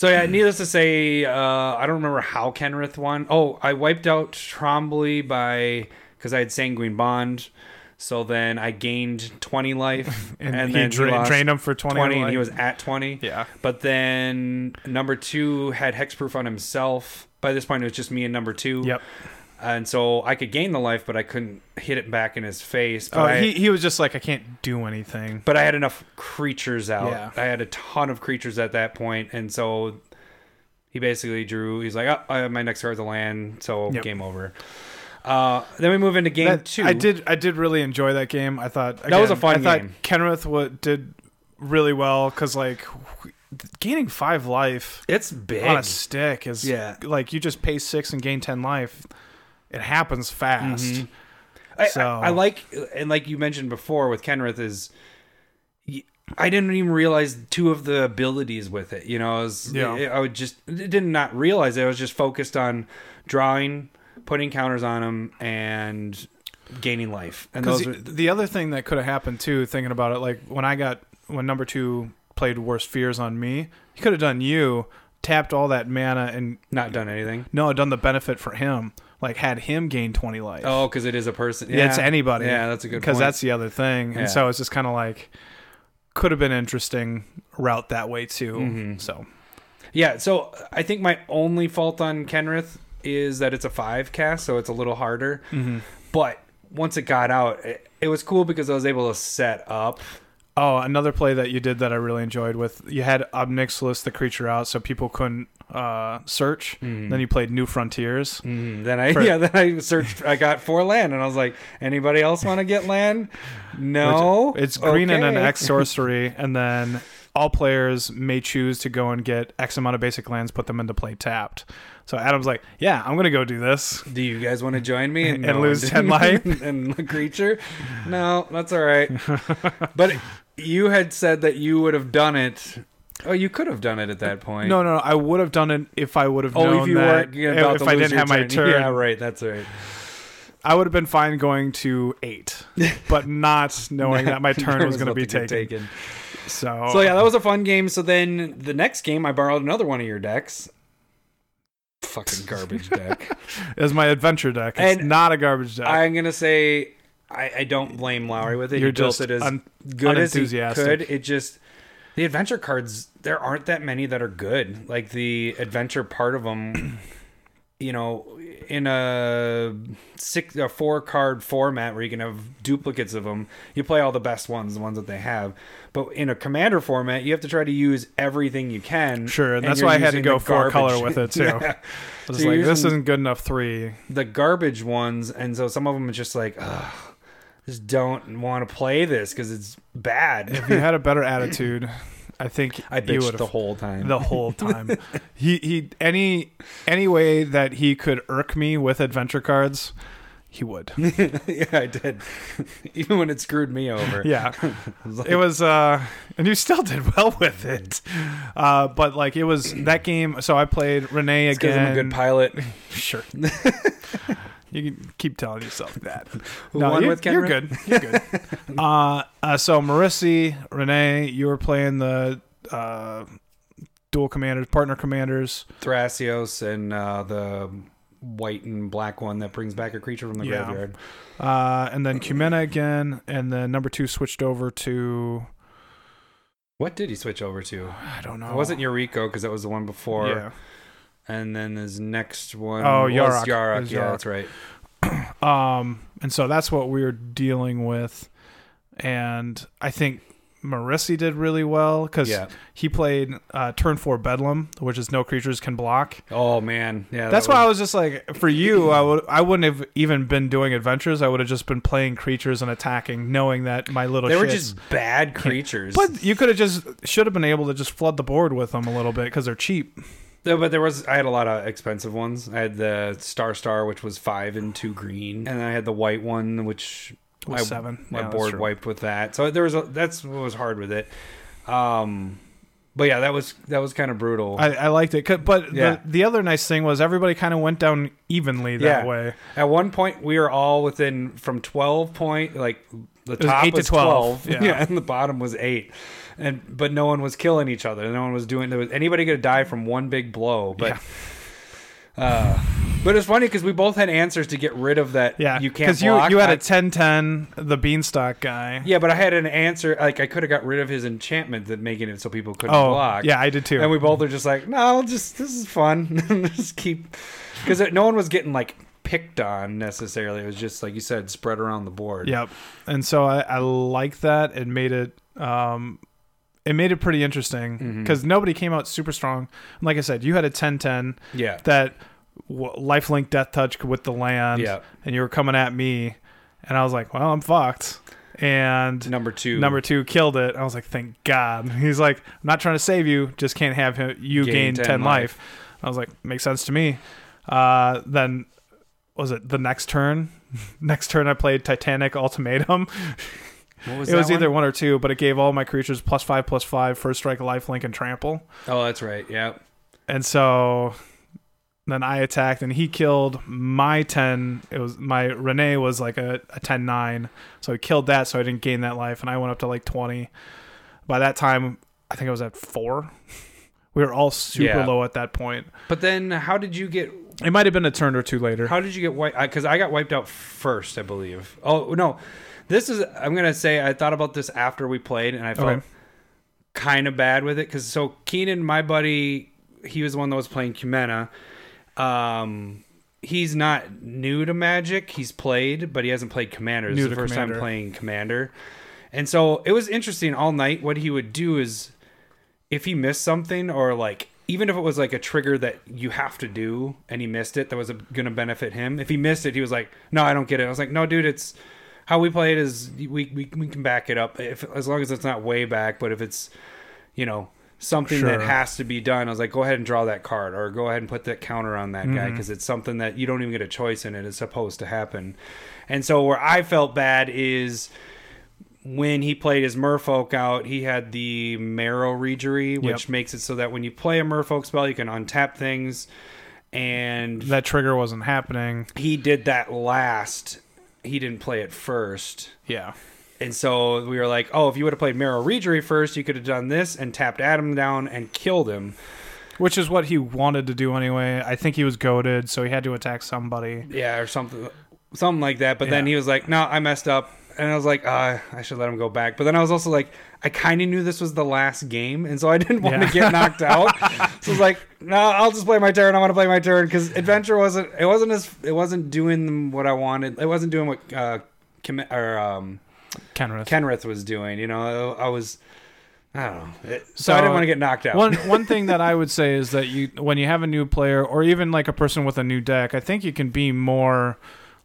So yeah, needless to say, uh, I don't remember how Kenrith won. Oh, I wiped out Trombley by because I had Sanguine Bond. So then I gained twenty life, And, and, he then dra- he lost drained him for 20. 20, and he was at twenty. Yeah. But then number two had hexproof on himself. By this point, it was just me and number two. Yep. And so I could gain the life, but I couldn't hit it back in his face. But Oh, I, he, he was just like, I can't do anything. but I had enough creatures out. Yeah. I had a ton of creatures at that point, and so he basically drew. He's like, "Oh, I have my next card's a land, so Yep. game over." Uh, then we move into game That- two. I did. I did really enjoy that game. I thought That was a fun I thought game. Kenrith wa did really well because like gaining five life It's big. on a stick is Yeah. like you just pay six and gain ten life. It happens fast. Mhm. I, So- I, I like, and like you mentioned before with Kenrith, is I didn't even realize two of the abilities with it. You know, I, was, Yeah. I would just did not not realize it. I was just focused on drawing, putting counters on them, and gaining life. And those the, are the other thing that could have happened too, thinking about it, like when I got when number two played worst fears on me, he could have done you, tapped all that mana, and not done anything. no, done the benefit for him. Like had him gain twenty life. Oh, because it is a person. yeah, it's anybody. Yeah, that's a good point. because that's the other thing. Yeah. And so it's just kind of like could have been interesting route that way too. Mhm. So Yeah, so I think my only fault on Kenrith is that it's a five cast, so it's a little harder. But once it got out, it, it was cool because I was able to set up. Oh, another play that you did that I really enjoyed with you had Ob Nixilis the creature out so people couldn't uh, search. Then you played New Frontiers. Mm, then I For- yeah, then I searched. I got four land, and I was like, anybody else want to get land? No, It's green and an Okay. X sorcery, and then all players may choose to go and get X amount of basic lands, put them into play tapped. So Adam's like, "Yeah, I'm gonna go do this." Do you guys want to join me And no lose 10 life? and the creature? No, that's all right. but you had said that you would have done it. Oh, you could have done it at that point. No, no, no, I would have done it if I would have known. Oh, if you weren't about if to I lose didn't your have my turn. Yeah, right. That's right. I would have been fine going to eight, but not knowing that my turn was going to be get taken. So, So yeah, that was a fun game. So then the next game, I borrowed another one of your decks. Fucking garbage deck. is my adventure deck. It's And not a garbage deck. I'm gonna say I, I don't blame Lowry with it. You're he built just it as un- good as he could. It just the adventure cards. There aren't that many that are good. Like the adventure part of them, you know, in a six a four card format where you can have duplicates of them, you play all the best ones, the ones that they have. But in a commander format, you have to try to use everything you can. Sure, and, that's you're why I had to go four color with it too. Yeah. I was So like, this isn't good enough three. the garbage ones, and so some of them are just like, ugh, just don't want to play this because it's bad. If you had a better attitude, I think I bitched the whole time. the whole time. he he any any way that he could irk me with adventure cards, he would. yeah, I did. Even when it screwed me over. Yeah. Was like, It was uh and you still did well with it. Uh but like it was that game so I played Rienne again. I'm a good pilot. Sure. You can keep telling yourself that. No, won you, with you're Kenrick? good. You're good. uh, uh, so Marisi, Rienne, you were playing the uh, dual commanders, partner commanders. Thrasios and uh, the white and black one that brings back a creature from the Yeah. graveyard. Uh, and then Kumena again, and then number two switched over to What did he switch over to? I don't know. It wasn't Yuriko because that was the one before. Yeah. And then his next one Oh, Yarok. Yarok. Yeah, Yarok. that's right. Um, and so that's what we were dealing with, and I think Marisi did really well because Yeah. he played uh, turn four Bedlam, which is no creatures can block. Oh man, yeah. That's that why I was, was just like, for you, I would, I wouldn't have even been doing adventures. I would have just been playing creatures and attacking, knowing that my little they were just bad creatures. But you could have just should have been able to just flood the board with them a little bit because they're cheap. No, but there was I had a lot of expensive ones. I had the Star Star, which was five and two green, and I had the white one, which Was I- seven. my Yeah, board wiped with that. So there was a, that's what was hard with it. Um, but yeah, that was that was kind of brutal. I, I liked it, but Yeah. the, the other nice thing was everybody kind of went down evenly that Yeah. way. At one point, we were all within from twelve point, like the was top eight to was 12, yeah. and the bottom was eight. And but no one was killing each other. No one was doing. There was anybody going to die from one big blow. But uh, but it's funny because we both had answers to get rid of that. Yeah, you can't Because you you had I- a 10-10, the beanstalk guy. yeah, but I had an answer. Like I could have got rid of his enchantment that making it so people couldn't Oh, block. yeah, I did too. And we both are just like, no, just this is fun. just keep because no one was getting like picked on necessarily. It was just like you said, spread around the board. Yep. And so I, I like that. It made it um it made it pretty interesting because nobody came out super strong. And like I said, you had a 10-10 yeah, that w- lifelink death touch with the land, yeah. and you were coming at me, and I was like, well, I'm fucked. And Number two, number two killed it. I was like, thank God. He's like, I'm not trying to save you, just can't have him, you Gain gain, 10 10, life. life. I was like, makes sense to me. Uh, then was it the next turn? next turn I played Titanic Ultimatum. Was it was that either one? one or two, but it gave all my creatures plus five, plus five, first strike, lifelink, and trample. Oh, that's right. Yeah, And so then I attacked and he killed my 10. It was my Rienne was like a, a 10 9. So he killed that. So I didn't gain that life. And I went up to like 20. By that time, I think I was at four. We were all super Yeah. low at that point. but then how did you get? It might have been a turn or two later. How did you get wiped? Because I got wiped out first, I believe. Oh no, this is. I'm gonna say I thought about this after we played, and I felt Okay. kind of bad with it because so Keenan, my buddy, he was the one that was playing Kumena. Um, he's not new to Magic. He's played, but he hasn't played Commander. This New is the first time playing Commander, and so it was interesting all night. What he would do is, if he missed something or like. Even if it was like a trigger that you have to do and he missed it, that was going to benefit him. If he missed it, he was like, "No, I don't get it." I was like, "No, dude, it's how we play it is we, we, we can back it up if as long as it's not way back but if it's you know something that has to be done i was like go ahead and draw that card or go ahead and put that counter on that guy Mhm. because it's something that you don't even get a choice in it it's supposed to happen and so where i felt bad is when he played his merfolk out he had the Merrow Reejerey which Yep. makes it so that when you play a merfolk spell you can untap things and that trigger wasn't happening. he did that last he didn't play it first Yeah. and so we were like, oh, if you would have played Merrow Reejerey first, you could have done this and tapped Adam down and killed him. Which is what he wanted to do anyway. I think he was goaded, so he had to attack somebody. Yeah, or something. something like that. But then he was like, "No, I messed up," and I was like, uh, "I should let him go back." But then I was also like, I kind of knew this was the last game, and so I didn't want Yeah. to get knocked out. so I was like, "No, I'll just play my turn. I want to play my turn because adventure wasn't. It wasn't as. It wasn't doing what I wanted. It wasn't doing what uh, Kim, or um, Kenrith. Kenrith was doing. You know, I, I was. I don't know. It, so, So, I didn't want to get knocked out. one one thing that I would say is that you when you have a new player or even like a person with a new deck, I think you can be more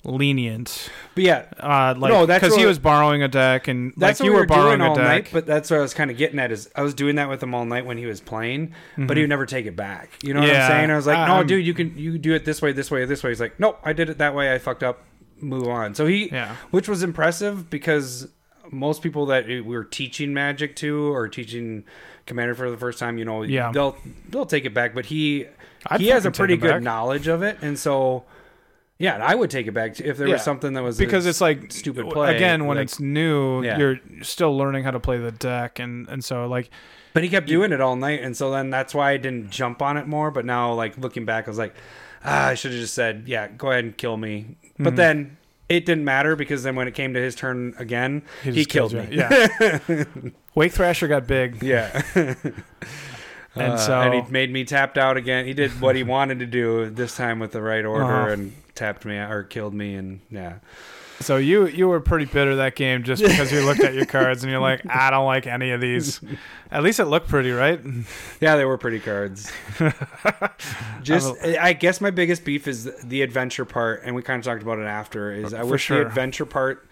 lenient. but yeah, Uh, like No, that's because he was borrowing a deck and That's like you we were were borrowing doing a all deck. night, but that's what I was kind of getting at is I was doing that with him all night when he was playing, but he would never take it back. You know what I'm saying? I was like, no, um, dude, you can you do it this way, this way, this way. He's like, nope, I did it that way. I fucked up. Move on. So he, Yeah. which was impressive because most people that we were teaching Magic to or teaching Commander for the first time, you know, Yeah. they'll they'll take it back, but he I'd he has a pretty good back. knowledge of it, and so. Yeah, I would take it back if there Yeah. was something that was because it's like stupid play. again when like- it's new Yeah. you're still learning how to play the deck and and so like But he kept doing it all night, and so then that's why I didn't jump on it more. But now, like looking back, I was like, ah, I should have just said, yeah, go ahead and kill me. But Mhm. then it didn't matter because then when it came to his turn again, he, just killed me. you. yeah wake thrasher got big yeah. And Uh, so- and he made me tapped out again. He did what he wanted to do this time with the right order Uh-huh. and tapped me or killed me. And yeah, so you you were pretty bitter that game just because you looked at your cards and you're like i don't like any of these at least it looked pretty right yeah, they were pretty cards. Just, I guess my biggest beef is the adventure part, and we kind of talked about it after. Is uh, I wish sure. the adventure part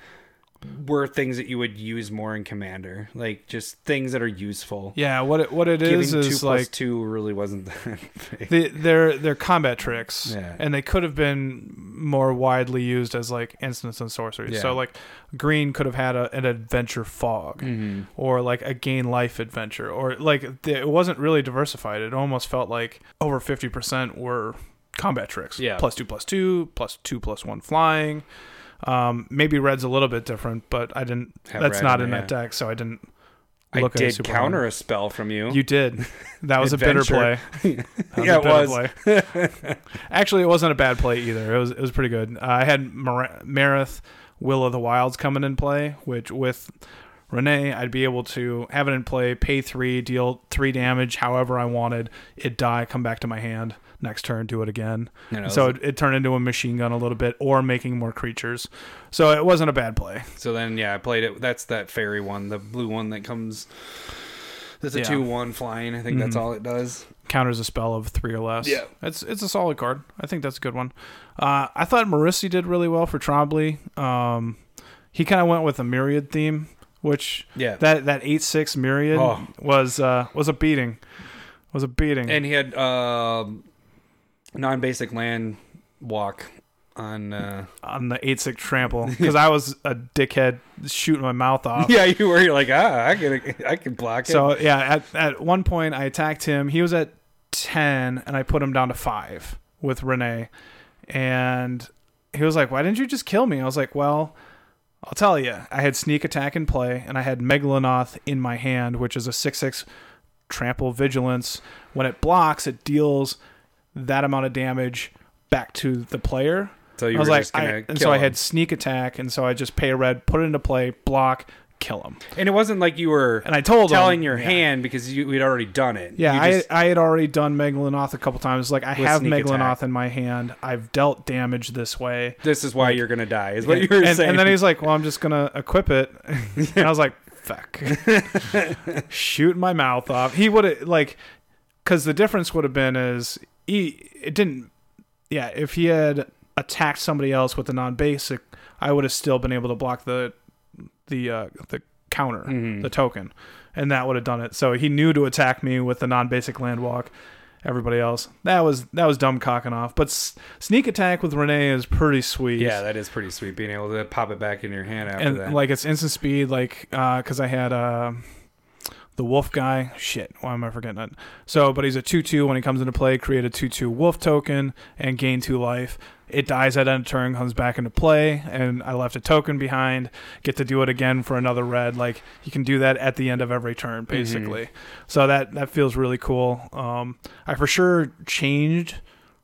were things that you would use more in Commander, like just things that are useful. yeah what it what it Giving is two is plus like two really wasn't that big. the, they're they're combat tricks, Yeah. and they could have been more widely used as like instants and sorceries. Yeah. So like green could have had a, an adventure fog, Mhm. or like a gain life adventure, or like the, it wasn't really diversified. It almost felt like over fifty percent were combat tricks. Yeah. plus two plus two, plus two plus one flying. Um, maybe red's a little bit different, but I didn't. Have that's red not in that deck, so I didn't. I look at it did super counter hard. a spell from you. You did. That was a bitter play. Yeah, it was. play. Actually, it wasn't a bad play either. It was it was pretty good. Uh, I had Mar- Marath, Will of the Wilds coming in play, which with Rienne, I'd be able to have it in play, pay three, deal three damage, however I wanted. It die, come back to my hand next turn, do it again. You know, so it, it turned into a machine gun a little bit, or making more creatures. So it wasn't a bad play. So then, yeah, I played it. That's that fairy one, the blue one that comes. That's a Yeah. two-one flying. I think that's Mhm. all it does. counters a spell of three or less. Yeah. it's it's a solid card. I think that's a good one. Uh, I thought Marisi did really well for Trombley. Um, he kind of went with a myriad theme, which Yeah, that that eight six myriad Oh. was uh, was a beating. Was a beating. and he had um non-basic land walk on. Uh, on the eight six trample because I was a dickhead shooting my mouth off. yeah, you were you're like ah, I can I can block it. So yeah, at at one point I attacked him. He was at ten, and I put him down to five with Rienne, and he was like, "Why didn't you just kill me?" I was like, "Well." I'll tell you, I had sneak attack in play, and I had Meglonoth in my hand, which is a six six trample vigilance. When it blocks, it deals that amount of damage back to the player. so you I was were like, just I, and so I had sneak attack, and so I just pay a red, put it into play, block, kill him. and it wasn't like you were And I told telling him, your yeah. hand because you we'd already done it. Yeah, You I, just- I had already done Meglonoth a couple times. Like I have Meglonoth attack. in my hand. I've dealt damage this way. this is why you're gonna die. Is what you were and, saying. and then he's like, "Well, I'm just gonna equip it," and I was like, "Fuck!" Shoot my mouth off. He would have like, because the difference would have been is he it didn't. Yeah, if he had attacked somebody else with a non-basic, I would have still been able to block the the uh, the counter, Mhm. the token, and that would have done it. So he knew to attack me with the non-basic land walk. Everybody else, that was that was dumb cocking off. But s- sneak attack with Rienne is pretty sweet. yeah, that is pretty sweet being able to pop it back in your hand after and that. like it's instant speed. Like uh, because I had uh, the wolf guy. Shit, why am I forgetting it? So, but he's a two-two when he comes into play. Create a two-two wolf token and gain two life. It dies at end of turn, comes back into play, and I left a token behind. Get to do it again for another red. Like you can do that at the end of every turn, basically. So that that feels really cool. Um, I for sure changed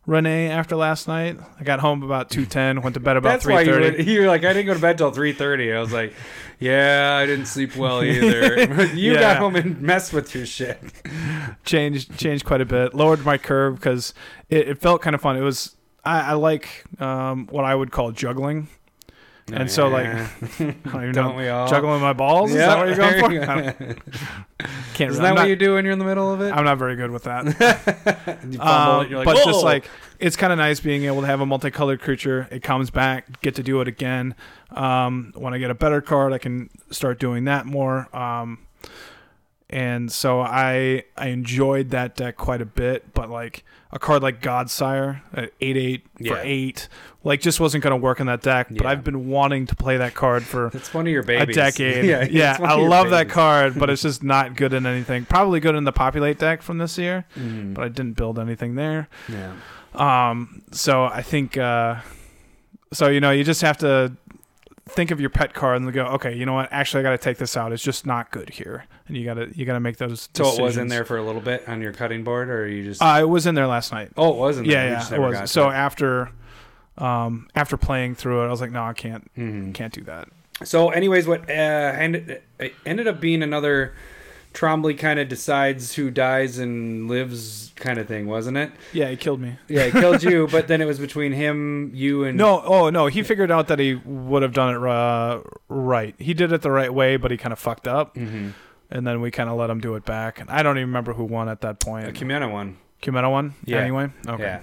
Rienne after last night. I got home about two ten. Went to bed about three thirty. you were like, I didn't go to bed till three thirty. I was like, Yeah, I didn't sleep well either. you Yeah. got home and messed with your shit. changed changed quite a bit. Lowered my curve because it, it felt kind of fun. It was I, I like um, what I would call juggling. And so, like, I don't don't we all? Juggling my balls? Is that what you're going for? I you don't- go. can't Is really- that I'm what not, you do when you're in the middle of it? I'm not very good with that. fumble Um, like, but just like it's kind of nice being able to have a multicolored creature. It comes back, get to do it again. Um, when I get a better card, I can start doing that more. Um, and so I I enjoyed that deck quite a bit. But like a card like Godsire at eight eight Yeah. for eight, like just wasn't going to work in that deck. But Yeah. I've been wanting to play that card for That's one of your babies. a decade. yeah, yeah, I love that card, but it's just not good in anything. Probably good in the populate deck from this year, Mhm. but I didn't build anything there. yeah. Um, so I think, uh, so you know, you just have to think of your pet car and go, okay, you know what? Actually, I got to take this out. It's just not good here, and you got to you got to make those. So it was in there for a little bit on your cutting board, or you just? Uh, it was in there last night. oh, it was in there. yeah, yeah, it was. So after, um, after playing through it, I was like, no, I can't, Mhm. can't do that. So, anyways, what uh, ended ended up being another Trombley kind of decides who dies and lives kind of thing, wasn't it? Yeah, he killed me. Yeah, he killed you, but then it was between him, you, and No, oh no, he figured out that he would have done it uh, right. He did it the right way, but he kind of fucked up, Mhm. and then we kind of let him do it back. And I don't even remember who won at that point. a Kumena one. Kumena won. Yeah. Anyway, okay. Yeah.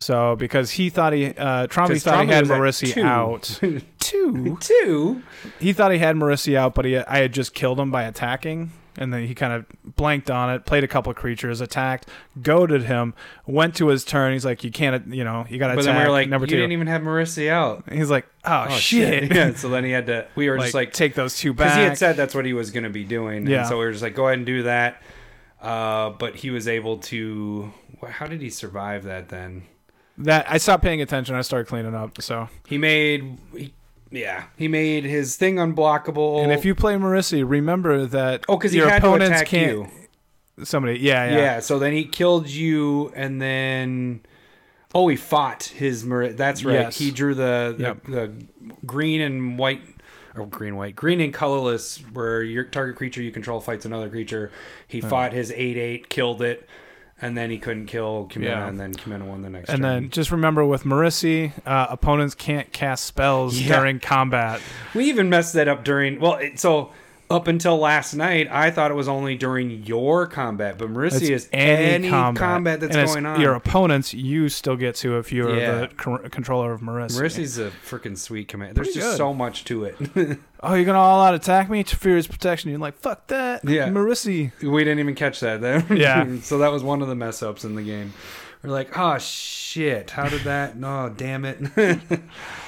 So because he thought he, uh, Trombley thought he had Marisi two. out. Two. Two. He thought he had Marisi out, but he, I had just killed him by attacking. And then he kind of blanked on it, played a couple of creatures, attacked, goaded him, went to his turn. He's like, "You can't, you know, you got to But attack." then we were like, number you two. didn't even have Marisi out. He's like, "Oh, shit!" yeah. So then he had to. We were like, just like, take those two back because he had said that's what he was going to be doing. Yeah. And so we were just like, go ahead and do that. Uh, but he was able to. How did he survive that then? That I stopped paying attention. I started cleaning up. So, He made. He, yeah, he made his thing unblockable. and if you play Marisi, remember that oh, because he your had to opponents attack can't. you. Somebody, yeah, Yeah. yeah, So then he killed you, and then. Oh, he fought his. Mar- That's right. Yes. He drew the the, Yep. the green and white. Or green, white, green and colorless, where your target creature you control fights another creature. He fought his eight eight, killed it, and then he couldn't kill Kumena, Yeah. and then Kumena won the next. Turn. And turn. then just remember with Marisi, uh, opponents can't cast spells Yeah. during combat. we even messed that up during. Well, it, so up until last night, I thought it was only during your combat, but Marisi It's is any, combat, that's And going on. Your opponents, you still get to if you're Yeah. the co- controller of Marisi. Marisi's a freaking sweet command. There's Pretty just good. so much to it. Oh, you're gonna all out attack me to Teferi's Protection? You're like, fuck that. Yeah. Marisi. we didn't even catch that then. Yeah. so that was one of the mess ups in the game. We're like, oh shit, how did that? No, damn it.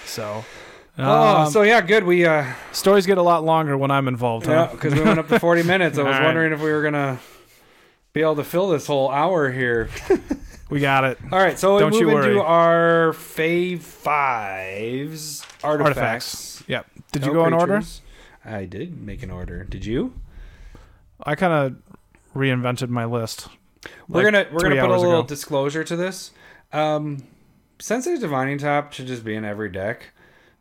So. Oh, um, so yeah, good. We uh, stories get a lot longer when I'm involved. yeah, Huh? because we went up to 40 minutes. I was wondering if we were gonna be able to fill this whole hour here. We got it. All right, so we Don't move you into worry. our fave fives artifacts. Artifacts. Yep. Did No you go in order? creatures. I did make an order. Did you? I kind of reinvented my list. We're like gonna we're three gonna put a hours little ago. disclosure to this. Um, Sensei's Divining Top should just be in every deck.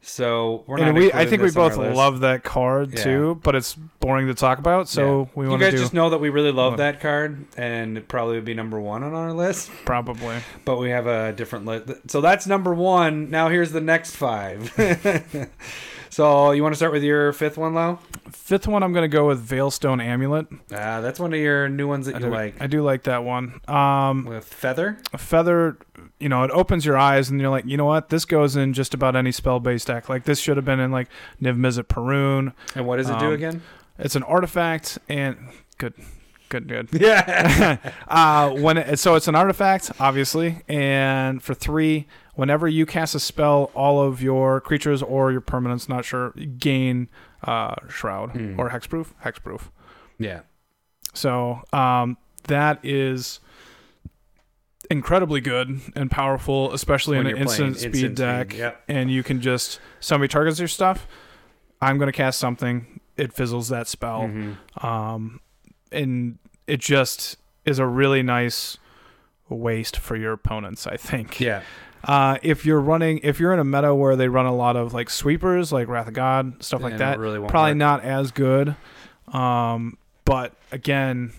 So we're not. we, I think we both love that card Yeah. too, but it's boring to talk about. So we You want guys to do just know that we really love that card, and it probably would be number one on our list. probably. But we have a different list. So that's number one. Now here's the next five. so you want to start with your fifth one, Lau? Fifth one, I'm going to go with Veilstone Amulet. Uh, that's one of your new ones that I you do, like. I do like that one. Um, With Feather. feather, you know, it opens your eyes, and you're like, you know what? This goes in just about any spell based deck. Like this should have been in like Niv-Mizzet Parun. And what does it do Um, again? It's an artifact, and good, good, good. Yeah. uh, when it, so it's an artifact, obviously, and for three, whenever you cast a spell, all of your creatures or your permanents, not sure, gain uh, shroud Hmm. or hexproof, hexproof. yeah. So um, that is incredibly good and powerful, especially When in an instant speed instant deck. yep. And you can just somebody targets your stuff. I'm going to cast something. It fizzles that spell Mhm. um, and it just is a really nice waste for your opponents. I think. Yeah. Uh, if you're running, if you're in a meta where they run a lot of like sweepers, like Wrath of God, stuff like that, really probably work. not as good. Um, but again,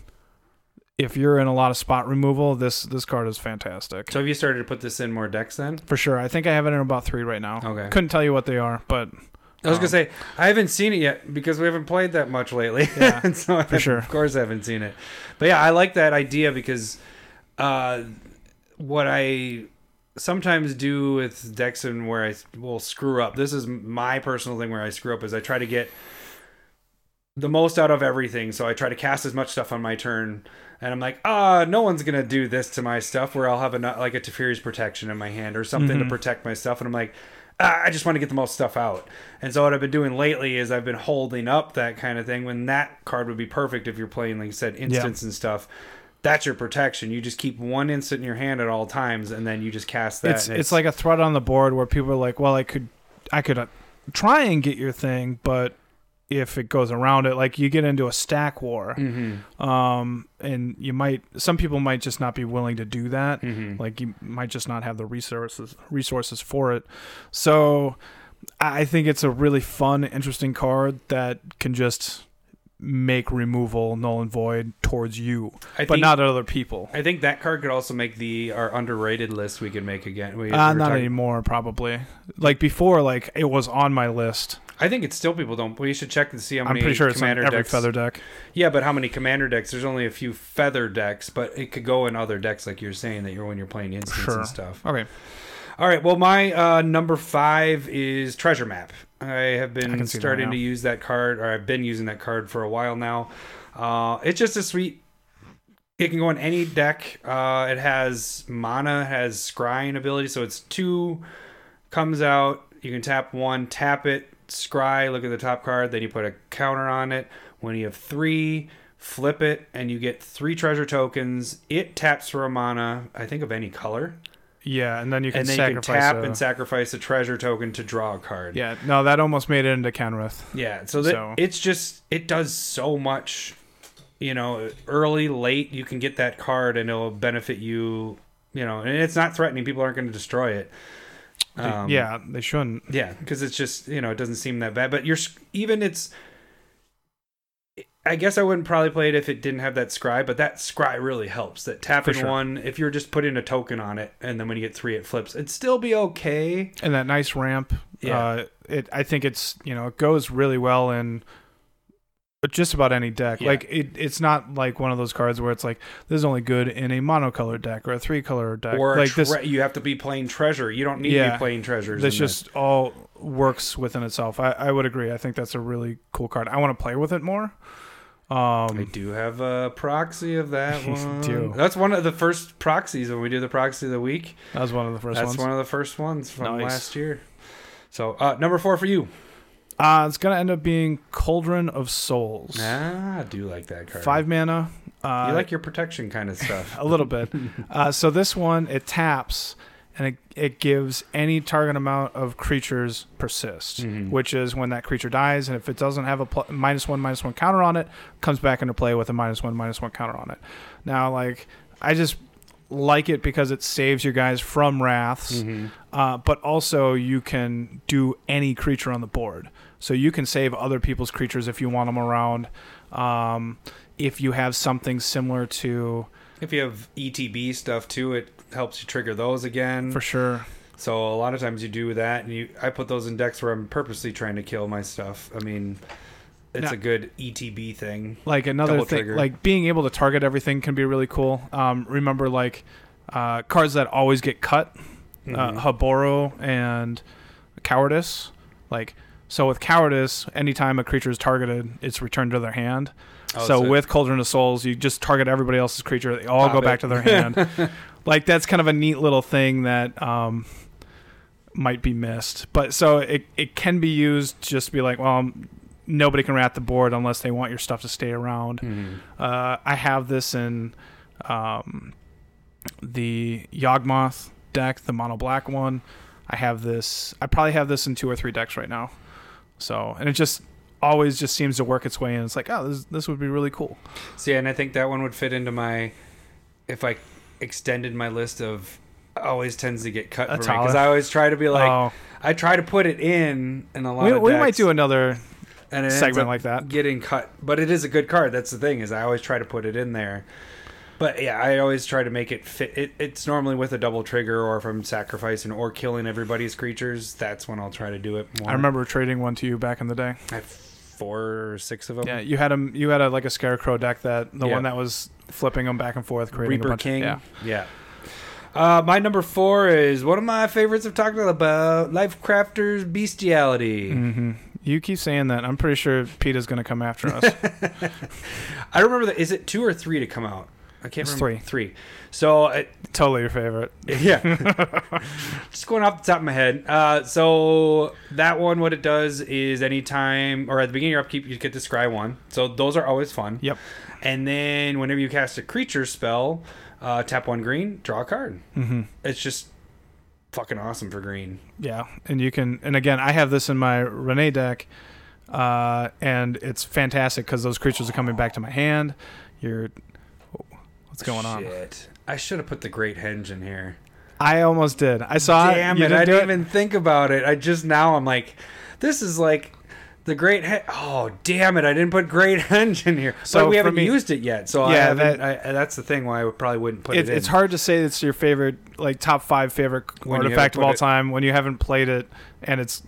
if you're in a lot of spot removal, this this card is fantastic So have you started to put this in more decks then? for sure. I think I have it in about three right now. Okay. Couldn't tell you what they are, but I was Um, gonna say I haven't seen it yet because we haven't played that much lately. Yeah, and so I, for sure. Of course, I haven't seen it. But yeah, I like that idea because uh, what I sometimes do with decks and where I will screw up. This is my personal thing where I screw up is I try to get the most out of everything. So I try to cast as much stuff on my turn. And I'm like, ah, no one's gonna do this to my stuff. Where I'll have a like a Teferi's protection in my hand or something to Mhm. protect my stuff. And I'm like, ah, I just want to get the most stuff out. And so what I've been doing lately is I've been holding up that kind of thing. When that card would be perfect if you're playing, like you said, instants and stuff. That's your protection. You just keep one instant in your hand at all times, and then you just cast that. it's and it's like a threat on the board where people are like, well, I could I could uh, try and get your thing, but if it goes around it, like you get into a stack war, Mhm. um, and you might some people might just not be willing to do that. Mhm. Like you might just not have the resources resources for it. So I think it's a really fun, interesting card that can just make removal null and void towards you, I but think, not other people. I think that card could also make the our underrated list we could make again. We, we Uh, were not talking- anymore, probably. Like before, like it was on my list. I think it's still people don't. We should check to see how many. I'm pretty sure it's on every decks. feather deck. Yeah, but how many commander decks? There's only a few feather decks, but it could go in other decks, like you're saying that you're when you're playing instants Sure. and stuff. Okay, All right. Well, my uh, number five is Treasure Map. I have been that starting to use that card, or I've been using that card for a while now. Uh, it's just a sweet. It can go in any deck. Uh, it has mana, has scrying ability, so it's two comes out. You can tap one, tap it, scry. Look at the top card. Then you put a counter on it. When you have three, flip it, and you get three treasure tokens. It taps for a mana. I think of any color yeah, and then you can and then you can tap a- and sacrifice a treasure token to draw a card. yeah, no, that almost made it into Kenrith. Yeah, so that So- it's just it does so much. You know, early, late, you can get that card and it'll benefit you. You know, and it's not threatening. People aren't going to destroy it. Um, yeah, they shouldn't. yeah, because it's just you know it doesn't seem that bad. But you're even it's. I guess I wouldn't probably play it if it didn't have that scry, but that scry really helps. That tapping sure. one, if you're just putting a token on it, and then when you get three, it flips. It'd still be okay. And that nice ramp. Yeah. Uh, it. I think it's you know it goes really well in just about any deck. Yeah. Like it. It's not like one of those cards where it's like this is only good in a monocolored deck or a three color deck. or like tre- this. you have to be playing treasure. You don't need to be playing treasures. This just all works within itself. I, I would agree. I think that's a really cool card. I want to play with it more. I Um, do have a proxy of that one. do. That's one of the first proxies when we do the proxy of the week. that was one of the first That's ones. one of the first ones from Nice. last year. So uh, number four for you. Uh, it's gonna end up being Cauldron of Souls. Ah, I do like that card. Five mana. Uh, You like your protection kind of stuff. a little bit. Uh, so this one it taps and it, it gives any target amount of creatures persist, Mhm. which is when that creature dies, and if it doesn't have a pl- minus one minus one counter on it, comes back into play with a minus one minus one counter on it. Now, like I just like it because it saves you guys from wraths, Mhm. uh, but also you can do any creature on the board. So you can save other people's creatures if you want them around. Um, if you have something similar to, If you have ETB stuff too, it helps you trigger those again. for sure, So a lot of times you do that, and you I put those in decks where I'm purposely trying to kill my stuff. I mean, it's Now- a good ETB thing. like another Double thing trigger. like being able to target everything can be really cool um, remember like uh, cards that always get cut Mhm. uh, haboro and cowardice like so with cowardice anytime a creature is targeted it's returned to their hand Oh, so with cauldron of souls you just target everybody else's creature they all Pop go it. back to their hand like that's kind of a neat little thing that um, might be missed but so it, it can be used just to be like well nobody can rat the board unless they want your stuff to stay around Mhm. uh, I have this in um, the Yawgmoth deck, the mono black one. I have this. I probably have this in two or three decks right now. So, and it just always just seems to work its way in. It's like, oh, this this would be really cool. See, and I think that one would fit into my if I extended my list of always tends to get cut for me because I always try to be like oh, I try to put it in in a lot we, of we might do another and segment like that. getting cut. But it is a good card. That's the thing is I always try to put it in there. But yeah, I always try to make it fit. It, it's normally with a double trigger, or if I'm sacrificing or killing everybody's creatures. That's when I'll try to do it. More. I remember trading one to you back in the day. I four or six of them. Yeah, you had him. You had a like a scarecrow deck that the Yeah. one that was flipping them back and forth, creating a Reaper bunch. King. Of, yeah. yeah, Uh, my number four is one of my favorites I've talked about Life Crafters Bestiality. hmm You keep saying that. I'm pretty sure PETA's going to come after us. I remember that. Is it two or three to come out? I can't It's remember. Three. So, uh, totally your favorite. yeah. Just going off the top of my head. Uh, so, that one, what it does is anytime, or at the beginning of your upkeep, you get to scry one. So, those are always fun. Yep. And then, whenever you cast a creature spell, uh, tap one green, draw a card. hmm It's just fucking awesome for green. Yeah, and you can. And again, I have this in my Renee deck, uh, and it's fantastic because those creatures are coming back to my hand. You're. What's going on? Shit. I should have put the Great Henge in here. I almost did. I saw Damn it. You it! I didn't even think about it. I just now I'm like, this is like the Great. He- oh damn it! I didn't put Great Henge in here. So So we haven't me- used it yet. So Yeah, haven't, I, that's the thing why I probably wouldn't put It, it, in. it's hard to say it's your favorite, like top five favorite When artifact of all it- time when you haven't played it and it's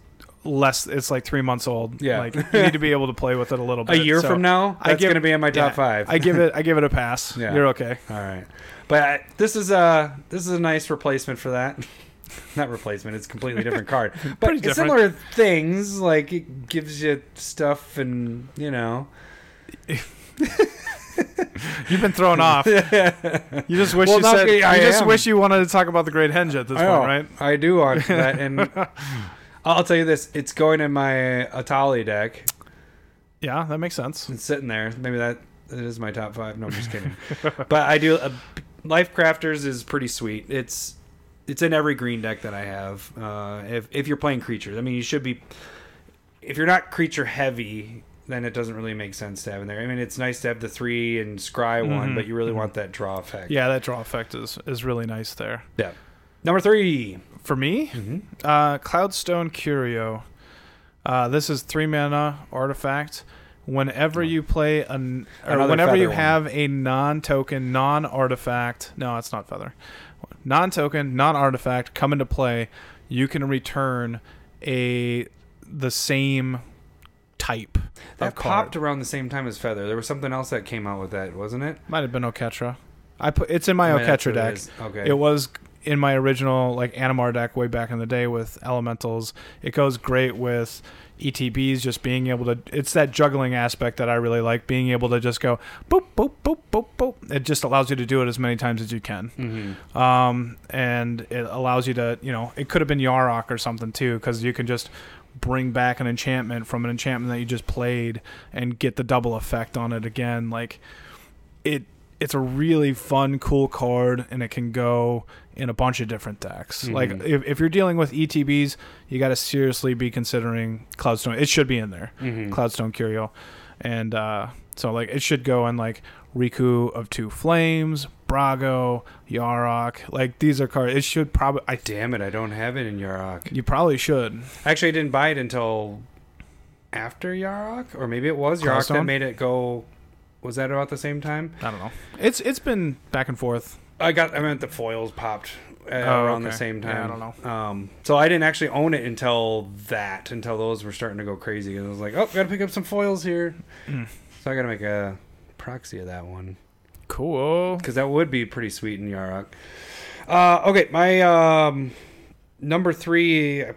less. It's like three months old. Yeah. like you need to be able to play with it a little bit A year So, from now, I that's give- going to be in my top yeah, five. I give it. I give it a pass. Yeah. You're okay. All right, but uh, this is a this is a nice replacement for that. Not replacement; it's a completely different card. But different. similar things. Like it gives you stuff, and you know. You've been thrown off. You just wish Well, you said. me, You just am. wish you wanted to talk about the Great Henge at this I point, know. right? I do want that, and I'll tell you this: it's going in my Atali deck. Yeah, that makes sense. It's sitting there. Maybe that it is my top five. No, I'm just kidding. but I do. Uh, Life Crafters is pretty sweet. It's it's in every green deck that I have. Uh, if if you're playing creatures, I mean, you should be. If you're not creature heavy, then it doesn't really make sense to have in there. I mean, it's nice to have the three and scry one, Mhm, but you really mhm. want that draw effect. Yeah, that draw effect is is really nice there. Yeah. Number 3 For me, Mm-hmm. uh, Cloudstone Curio. Uh, this is three mana artifact. Whenever you play an, or whenever you one. have a non-token, non-artifact. No, it's not feather. Non-token, non-artifact come into play. You can return a the same type. That of card. popped around the same time as Feather. There was something else that came out with that, wasn't it? Might have been Oketra. I put it's in my I mean, Oketra what it deck. Okay. It was in my original like Animar deck way back in the day with elementals. It goes great with ETBs, just being able to. It's that juggling aspect that I really like. Being able to just go boop boop boop boop boop. It just allows you to do it as many times as you can. hmm Um, and it allows you to, you know, it could have been Yarok or something too, because you can just bring back an enchantment from an enchantment that you just played and get the double effect on it again. Like it, it's a really fun, cool card, and it can go in a bunch of different decks. Like Mhm. if, if you're dealing with ETBs, you got to seriously be considering Cloudstone. It should be in there. hmm Cloudstone Curio, and uh, so like it should go in like Riku of Two Flames, Brago, Yarok. Like these are cards. It should probably. I Damn it, I don't have it in Yarok. you probably should. Actually, I didn't buy it until after Yarok, or maybe it was Yarok that made it go. Was that about the same time? I don't know. It's it's been back and forth. I got. I meant the foils popped uh, Oh, around the same time. Yeah, I don't know. Um, so I didn't actually own it until that, until those were starting to go crazy, and I was like, oh, gotta pick up some foils here. Mm. So I gotta make a proxy of that one Cool. because that would be pretty sweet in Yarok. Uh, okay, my um, number three. I've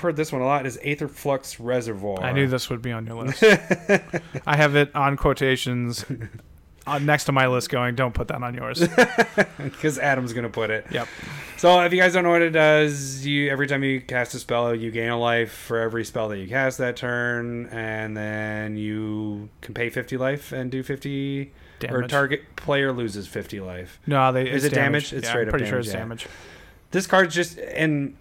heard this one a lot. Is Aether Flux Reservoir. I knew this would be on your list. I have it on quotations uh, next to my list. Going, don't put that on yours. because Adam's gonna put it. Yep. So if you guys don't know what it does, you every time you cast a spell, you gain a life for every spell that you cast that turn, and then you can pay fifty life and do fifty, or target player loses fifty life. No, they. Is it damage? It's yeah, straight I'm up pretty sure damage, it's yeah. damage. This card's just and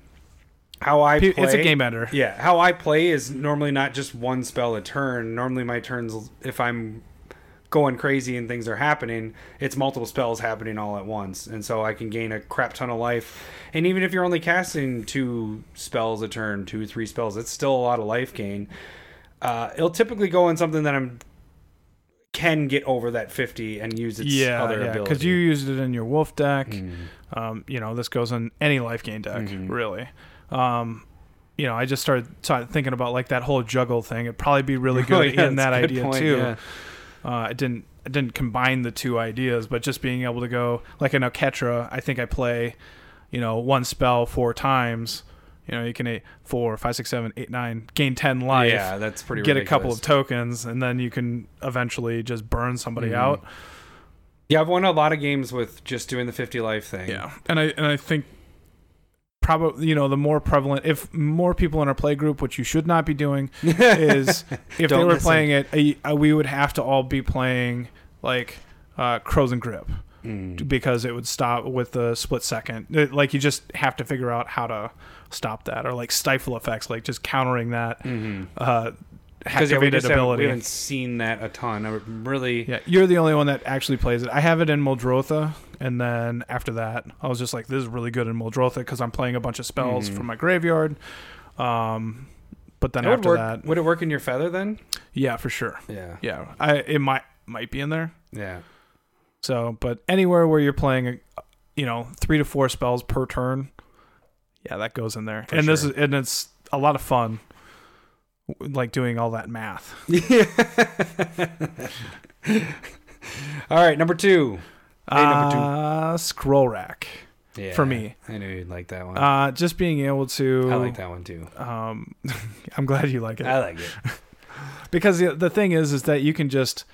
how I play. It's a game ender. Yeah, how I play is normally not just one spell a turn. Normally my turns, if I'm going crazy and things are happening, it's multiple spells happening all at once, and so I can gain a crap ton of life. And even if you're only casting two spells a turn, two three spells, it's still a lot of life gain. Uh, it'll typically go in something that I'm can get over that 50 and use its yeah, other yeah, ability. because you used it in your wolf deck. Mm. Um, you know, this goes in any life gain deck, Mhm. really. Um, you know, I just started, started thinking about like that whole juggle thing. It'd probably be really good Oh, yeah, in that idea point, too. yeah. Uh, I didn't I didn't combine the two ideas, but just being able to go like in Ketra, I think I play, you know, one spell four times. You know, you can eight, four, five, six, seven, eight, nine, gain ten life. Yeah, that's pretty get a couple of tokens, and then you can eventually just burn somebody Mhm. out. Yeah, I've won a lot of games with just doing the 50 life thing. Yeah, and I and I think probably you know the more prevalent if more people in our play group, which you should not be doing, is if they were listen. playing it, uh, we would have to all be playing like uh, Krosan Grip Mm. because it would stop with the split second. It- like you just have to figure out how to stop that, or like stifle effects, like just countering that Mm-hmm. uh, Because yeah, we, just haven't, we haven't seen that a ton. I'm really. Yeah, you're the only one that actually plays it. I have it in Muldrotha, and then after that, I was just like, "This is really good in Muldrotha because I'm playing a bunch of spells Mhm. from my graveyard. Um, but then It after work. that, Would it work in your feather then? yeah, for sure. Yeah. Yeah, I it might might be in there. Yeah. So, but anywhere where you're playing, you know, three to four spells per turn, yeah, that goes in there. For and this is and it's a lot of fun, like doing all that math. All right, number two. Hey, number two. Uh, scroll rack Yeah, for me. I knew you'd like that one. Uh, just being able to. I like that one too. Um, I'm glad you like it I like it. because the, the thing is, is that you can just,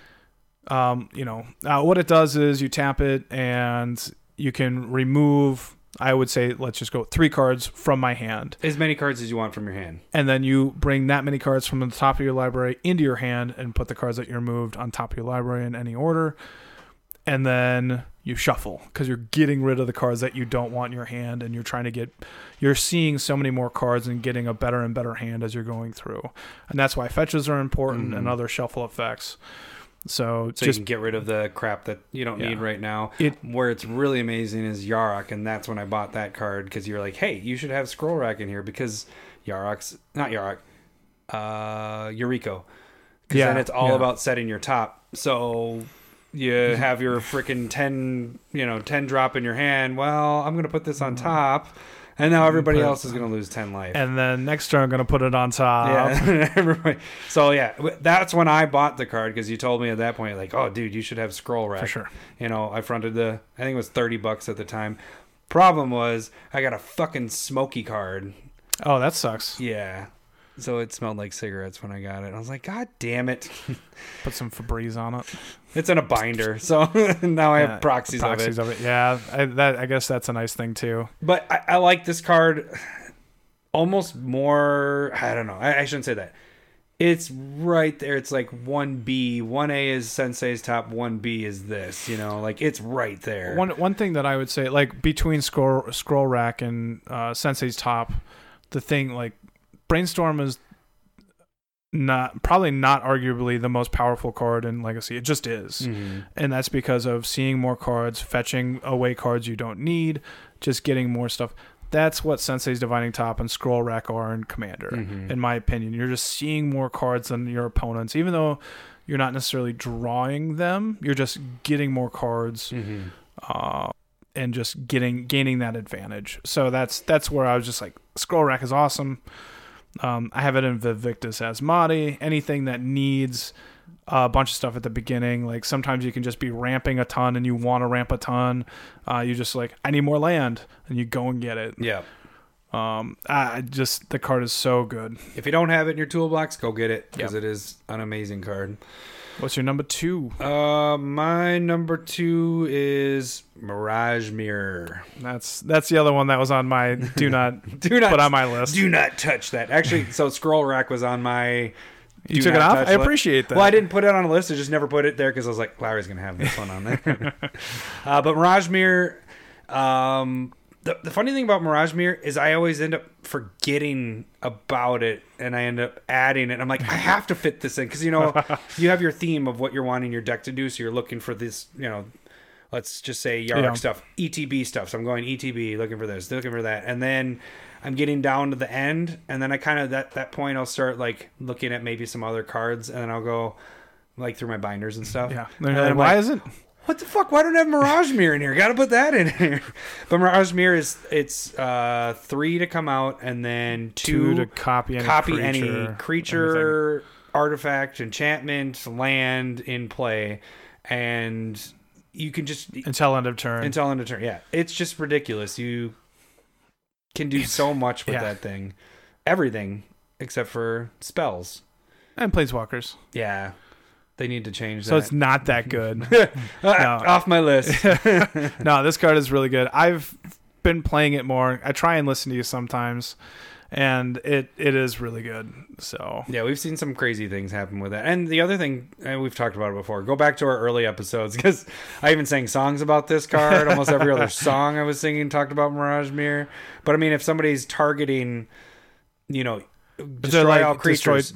um, you know, uh, what it does is you tap it and you can remove. I would say let's just go three cards from my hand, As many cards as you want from your hand. and then you bring that many cards from the top of your library into your hand and put the cards that you removed on top of your library in any order, and then you shuffle because you're getting rid of the cards that you don't want in your hand, and you're trying to get, you're seeing so many more cards and getting a better and better hand as you're going through, and that's why fetches are important and Mhm. other shuffle effects. So, So just you can get rid of the crap that you don't Yeah. need right now. It- Where it's really amazing is Yarok, and that's when I bought that card because you're like, hey, you should have Scroll Rack in here because Yarok's not Yarok, uh, Yuriko. Because Yeah, then it's all yeah. about setting your top. So you have your freaking ten, you know, ten drop in your hand. Well, I'm gonna put this on top, and now everybody else is gonna lose ten life. and then next turn I'm gonna put it on top. Yeah, everybody. So yeah, that's when I bought the card because you told me at that point, like, oh, dude, you should have scroll rack. For sure. You know, I fronted the, I think it was thirty bucks at the time. Problem was, I got a fucking smoky card. Oh, that sucks. Yeah. So it smelled like cigarettes when I got it. I was like, God damn it! Put some Febreze on it. It's in a binder, so now I have Yeah, proxies, proxies of it. of it. Yeah, I, that I guess that's a nice thing too. But I, I like this card almost more. I don't know. I, I shouldn't say that. It's right there. It's like one B, one A is Sensei's top, one B is this. You know, like it's right there. One one thing that I would say, like between scroll scroll rack and uh, Sensei's top, the thing like brainstorm is not probably not arguably the most powerful card in Legacy. It just is, Mhm. and that's because of seeing more cards, fetching away cards you don't need, just getting more stuff. That's what Sensei's Divining Top and Scroll Rack are in Commander, Mhm. in my opinion. You're just seeing more cards than your opponents, even though you're not necessarily drawing them. You're just getting more cards Mhm. uh, and just getting gaining that advantage. So that's that's where I was just like, Scroll Rack is awesome. Um, I have it in Vivictus Asmati. Anything that needs a bunch of stuff at the beginning, like sometimes you can just be ramping a ton and you want to ramp a ton. Uh, you just like, I need more land, and you go and get it. Yeah. Um, I just the card is so good. If you don't have it in your toolbox, go get it because Yep. it is an amazing card. What's your number two? Uh, my number two is Mirage Mirror. That's that's the other one that was on my do not Do not put on my list. Do not touch that. Actually, so Scroll Rack was on my. you took it off. I list. appreciate that. Well, I didn't put it on a list. I just never put it there because I was like, Larry's gonna have this one on there. uh, but Mirage Mirror, um, the, the funny thing about Mirage Mirror is I always end up forgetting about it and I end up adding it. I'm like, I have to fit this in because you know you have your theme of what you're wanting your deck to do, so you're looking for this, you know, let's just say Yarok Yeah. stuff, ETB stuff. So I'm going ETB, looking for this, looking for that, and then I'm getting down to the end, and then I kind of that that point I'll start like looking at maybe some other cards, and then I'll go like through my binders and stuff. Yeah. And why like, isn't what the fuck? Why don't I have Mirage Mirror in here? Got to put that in here. But Mirage Mirror is it's uh three to come out and then two two, to copy any copy creature, any anything? artifact, enchantment, land in play, and you can just until end of turn? until end of turn. Yeah, it's just ridiculous. You can do so much with yeah. that thing, everything except for spells. and planeswalkers. Yeah, they need to change that. So it's not that good. Off my list. no, this card is really good. I've been playing it more. I try and listen to you sometimes, and it it is really good. So Yeah, we've seen some crazy things happen with that. And the other thing, and we've talked about it before. Go back to our early episodes because I even sang songs about this card. Almost every other song I was singing talked about Mirage Mirror. But I mean, if somebody's targeting, you know, destroy like, all creatures,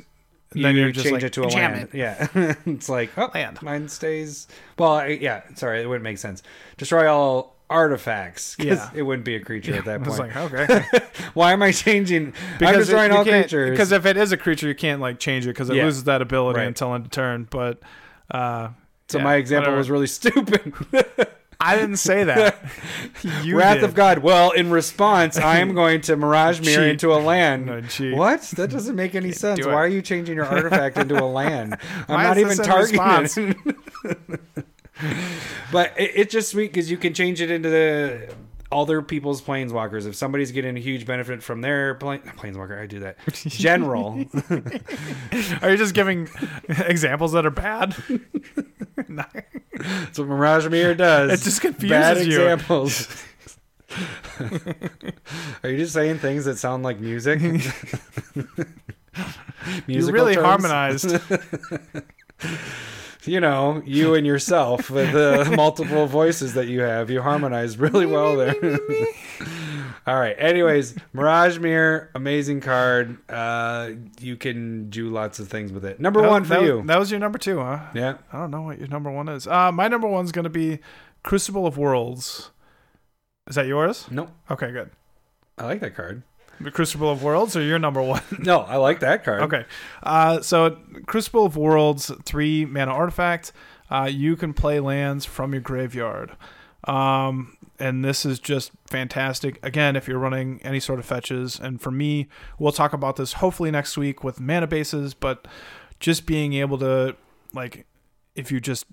you then you're just change like, it to a land. it. Yeah, it's like oh, Land. mine stays. Well, I, yeah, sorry, it wouldn't make sense. Destroy all artifacts. Yeah. it wouldn't be a creature at that I was point. like, okay, Why am I changing? I'm because destroying you all creatures. Because if it is a creature, you can't like change it because it Yeah. loses that ability Right. until end of turn. But uh, so yeah, my example whatever. was really stupid. I didn't say that. you Wrath did. of God. Well, in response, I am going to Mirage Mirror Cheat. into a land. No, cheat. What? That doesn't make any sense. do Why it. are you changing your artifact into a land? I'm Why not even targeting it. but it, it's just sweet because you can change it into the other people's planeswalkers. If somebody's getting a huge benefit from their plane, planeswalker, I do that. General. Are you just giving examples that are bad? That's what Mirage Mirror does. It just confuses Bad you. examples. Are you just saying things that sound like music? you really terms? harmonized. You know, you and yourself with the multiple voices that you have. You harmonize really well there. All right. Anyways, Mirage Mirror, amazing card. Uh, you can do lots of things with it. Number That- one for that, you. That was your number two, huh? yeah. I don't know what your number one is. Uh, my number one's going to be Crucible of Worlds. Is that yours? Nope. Okay, good. I like that card. The Crucible of Worlds or your number one? No, I like that card. okay. Uh, so Crucible of Worlds, three mana artifact. Uh, you can play lands from your graveyard. Um, and this is just fantastic. Again, if you're running any sort of fetches, and for me, we'll talk about this hopefully next week with mana bases, but just being able to, like, if you're just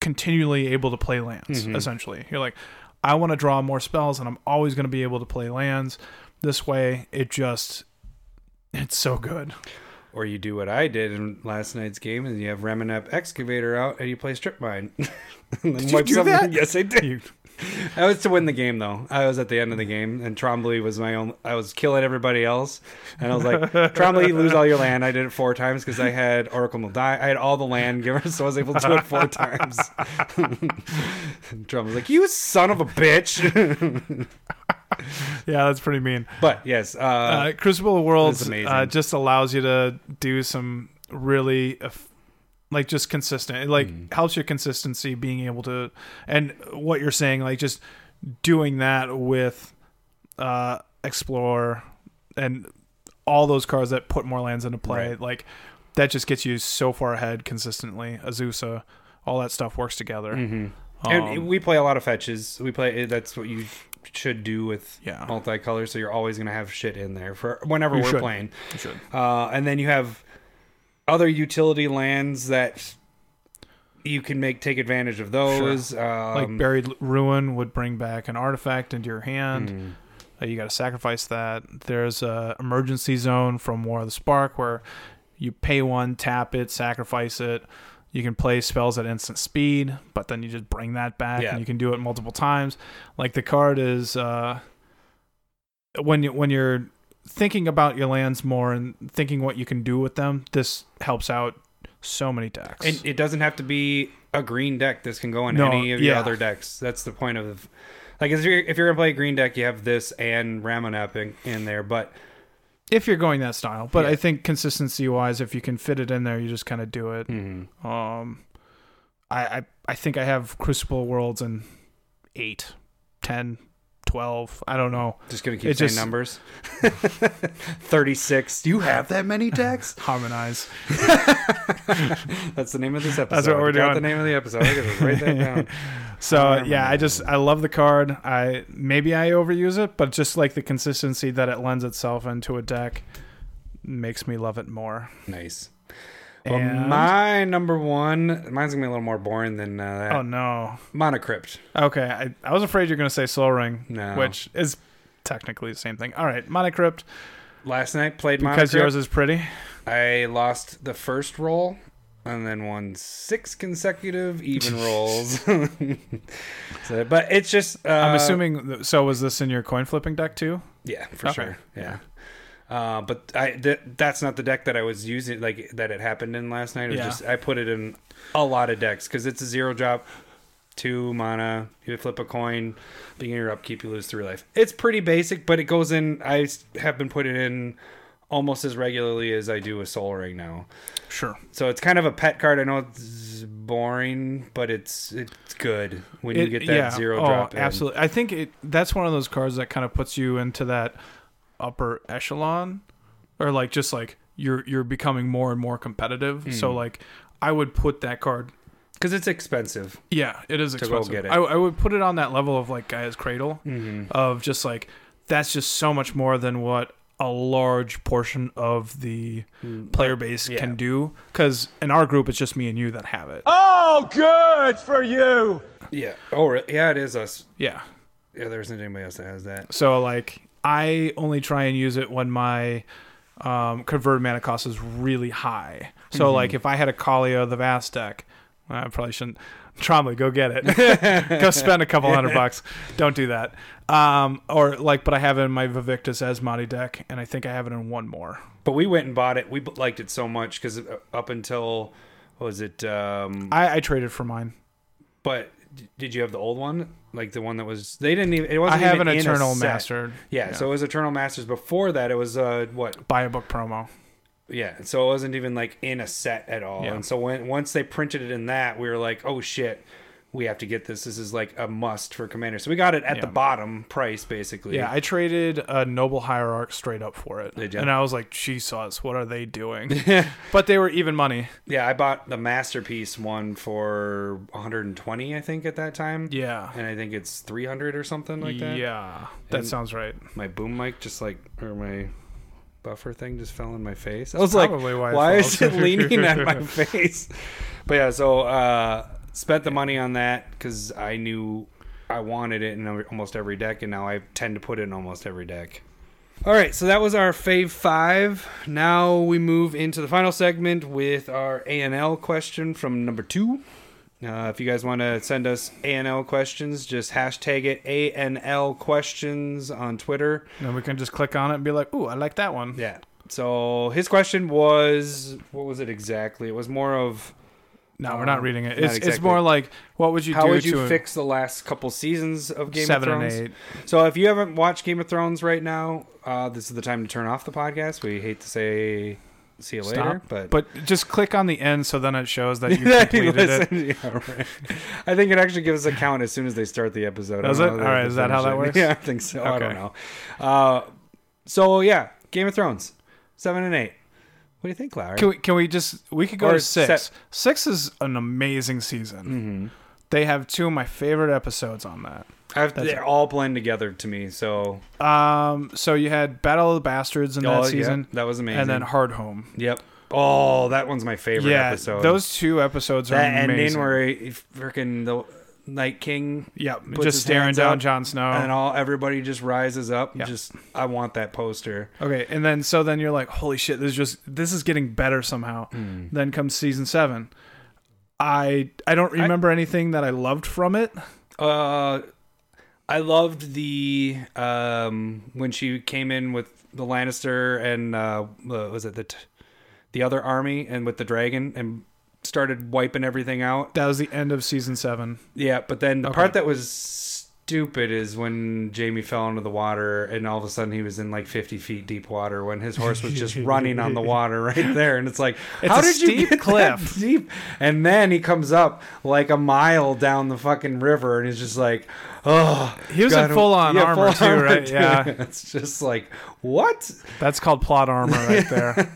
continually able to play lands, Mhm. essentially, you're like, I want to draw more spells, and I'm always going to be able to play lands. This way, it just, it's so good. Or you do what I did in last night's game, and you have Ramunap Excavator out, and you play Strip Mine. Did you do some- that? Yes, I did. You- That was to win the game, though. I was at the end of the game, and Trombley was my own. I was killing everybody else, and I was like, "Trombley, lose all your land." I did it four times because I had Oracle of Mul Daya. I had all the land givers, so I was able to do it four times. Trombley's like, "You son of a bitch!" yeah, that's pretty mean. but yes, uh, uh, Crucible of Worlds uh, just allows you to do some really like just consistent. It like Mm. helps your consistency being able to and what you're saying like just doing that with uh explore and all those cards that put more lands into play Right. like that just gets you so far ahead consistently. Azusa, all that stuff works together. mhm. Um, and we play a lot of fetches. We play. That's what you should do with Yeah. multicolor. So you're always gonna have shit in there for whenever You we're should. playing. you should. Uh, and then you have other utility lands that you can make take advantage of those. Um, like buried ruin would bring back an artifact into your hand. mm, Uh, you got to sacrifice that. There's a Emergence Zone from War of the Spark where you pay one, tap it, sacrifice it. You can play spells at instant speed, but then you just bring that back, Yeah. and you can do it multiple times. Like the card is uh, when you when you're thinking about your lands more and thinking what you can do with them. This helps out so many decks. and it doesn't have to be a green deck. This can go in No, any of your other decks. That's the point of Like if you're if you're gonna play a green deck, you have this and Ramunap in, in there. But If you're going that style, but Yeah. I think consistency wise, if you can fit it in there, you just kind of do it. mhm. Um, I, I I think I have Crucible Worlds in eight, 10, 12. I don't know. just gonna keep It saying just- numbers. Thirty six. Do you have that many decks? Harmonize. That's the name of this episode. That's what we're Got doing. The name of the episode. Write that down. So yeah, I just I love the card. I maybe I overuse it, but just like the consistency that it lends itself into a deck makes me love it more. Nice. Well, And- my number one, mine's gonna be a little more boring than uh, that. Oh no. Mana Crypt. Okay, I, I was afraid you're gonna say Sol Ring, No. which is technically the same thing. All right, Mana Crypt Last night played because Mana Crypt. yours is pretty. I lost the first roll and then won six consecutive even rolls. so, but it's just. Uh, I'm assuming. So was this in your coin flipping deck too? Yeah, for Okay. sure. Yeah. Uh, but I th- that's not the deck that I was using. Like that it happened in last night. It was Yeah. just I put it in a lot of decks because it's a zero drop, two mana. You flip a coin, beginning your upkeep, you lose three life. It's pretty basic, but it goes in. I have been putting in almost as regularly as I do a Sol Ring now. Sure. So it's kind of a pet card. I know it's boring, but it's it's good when you get that yeah. zero oh, drop. in. Absolutely. I think it that's one of those cards that kind of puts you into that upper echelon, or like just like you're you're becoming more and more competitive. So Mm. like I would put that card. because it's expensive. Yeah, it is expensive. it. I, I would put it on that level of like Gaea's Cradle Mm-hmm. of just like that's just so much more than what a large portion of the player base Yeah. can do. Because in our group, it's just me and you that have it. Oh, good for you. Yeah. Oh, re- yeah. It is us. Yeah. Yeah, there isn't anybody else that has that. So like I only try and use it when my um, converted mana cost is really high. So like if I had a Kaalia the Vast deck, well, I probably shouldn't. Trombley, go get it. go spend a couple hundred bucks. Don't do that. Um, or like, but I have it in my Vivictus Asmati deck, and I think I have it in one more. But we went and bought it. We liked it so much because up until what was it? Um, I, I traded for mine. but did you have the old one? Like the one that was? They didn't even. It wasn't. I have even an Eternal. Master. Yeah, so it was Eternal Masters. Before that, it was uh what? buy a book promo. Yeah, so it wasn't even like in a set at all. Yeah. And so when once they printed it in that, we were like, oh shit, we have to get this. This is like a must for Commander. So we got it at the bottom price basically. Yeah, I traded a Noble Hierarch straight up for it, and I was like, Jesus, what are they doing? but they were even money. Yeah, I bought the masterpiece one for 120, I think, at that time. Yeah. And I think it's 300 or something like that. Yeah, that And- sounds right. My boom mic just like, or my buffer thing just fell in my face. I was like, why why, is it leaning at my face? But yeah, so uh, spent the money on that because I knew I wanted it in almost every deck, and now I tend to put it in almost every deck. All right, so that was our fave five. Now we move into the final segment with our ANL question from number two. Uh, if you guys want to send us ANL questions, just hashtag it ANL questions on Twitter. And we can just click on it and be like, "Ooh, I like that one." Yeah. So his question was, what was it exactly? It was more of No, we're Uh, not reading it. It's it's more like, what would you how do How would you fix the last couple seasons of Game seven of and Thrones? eight? So if you haven't watched Game of Thrones right now, uh, this is the time to turn off the podcast. We hate to say see you later, but But just click on the end, so then it shows that you completed it. yeah, right. I think it actually gives a count as soon as they start the episode. Does it? All right, is that how that it. works? Yeah, I think so. I don't know. Uh, so yeah, Game of Thrones, seven and eight. What do you think, Larry? Can we can we just we could go Or to six. set- Six is an amazing season. Mm-hmm. They have two of my favorite episodes on that. I've, they all blend together to me. So Um, so you had Battle of the Bastards in Oh, that yeah, season, that was amazing. and then Hard Home. yep. Oh, that one's my favorite yeah, episode. those two episodes are that amazing. ending where he freaking the Night King yeah, puts just staring down Jon Snow. and all everybody just rises up. Yeah. Just I want that poster. Okay, and then so then you're like, holy shit, this is just this is getting better somehow. Hmm. Then comes season seven. I I don't remember anything that I loved from it. Uh, I loved the um when she came in with the Lannister and uh uh, was it the t- the other army and with the dragon and started wiping everything out. That was the end of season seven. Yeah, but then the Okay. part that was stupid is when Jaime fell into the water and all of a sudden he was in like 50 feet deep water when his horse was just running on the water right there. And it's like, It's how a did you get cliff. that deep? And then he comes up like a mile down the fucking river and he's just like, oh. He was in full-on armor too, right? too. Yeah. It's just like, what? That's called plot armor right there.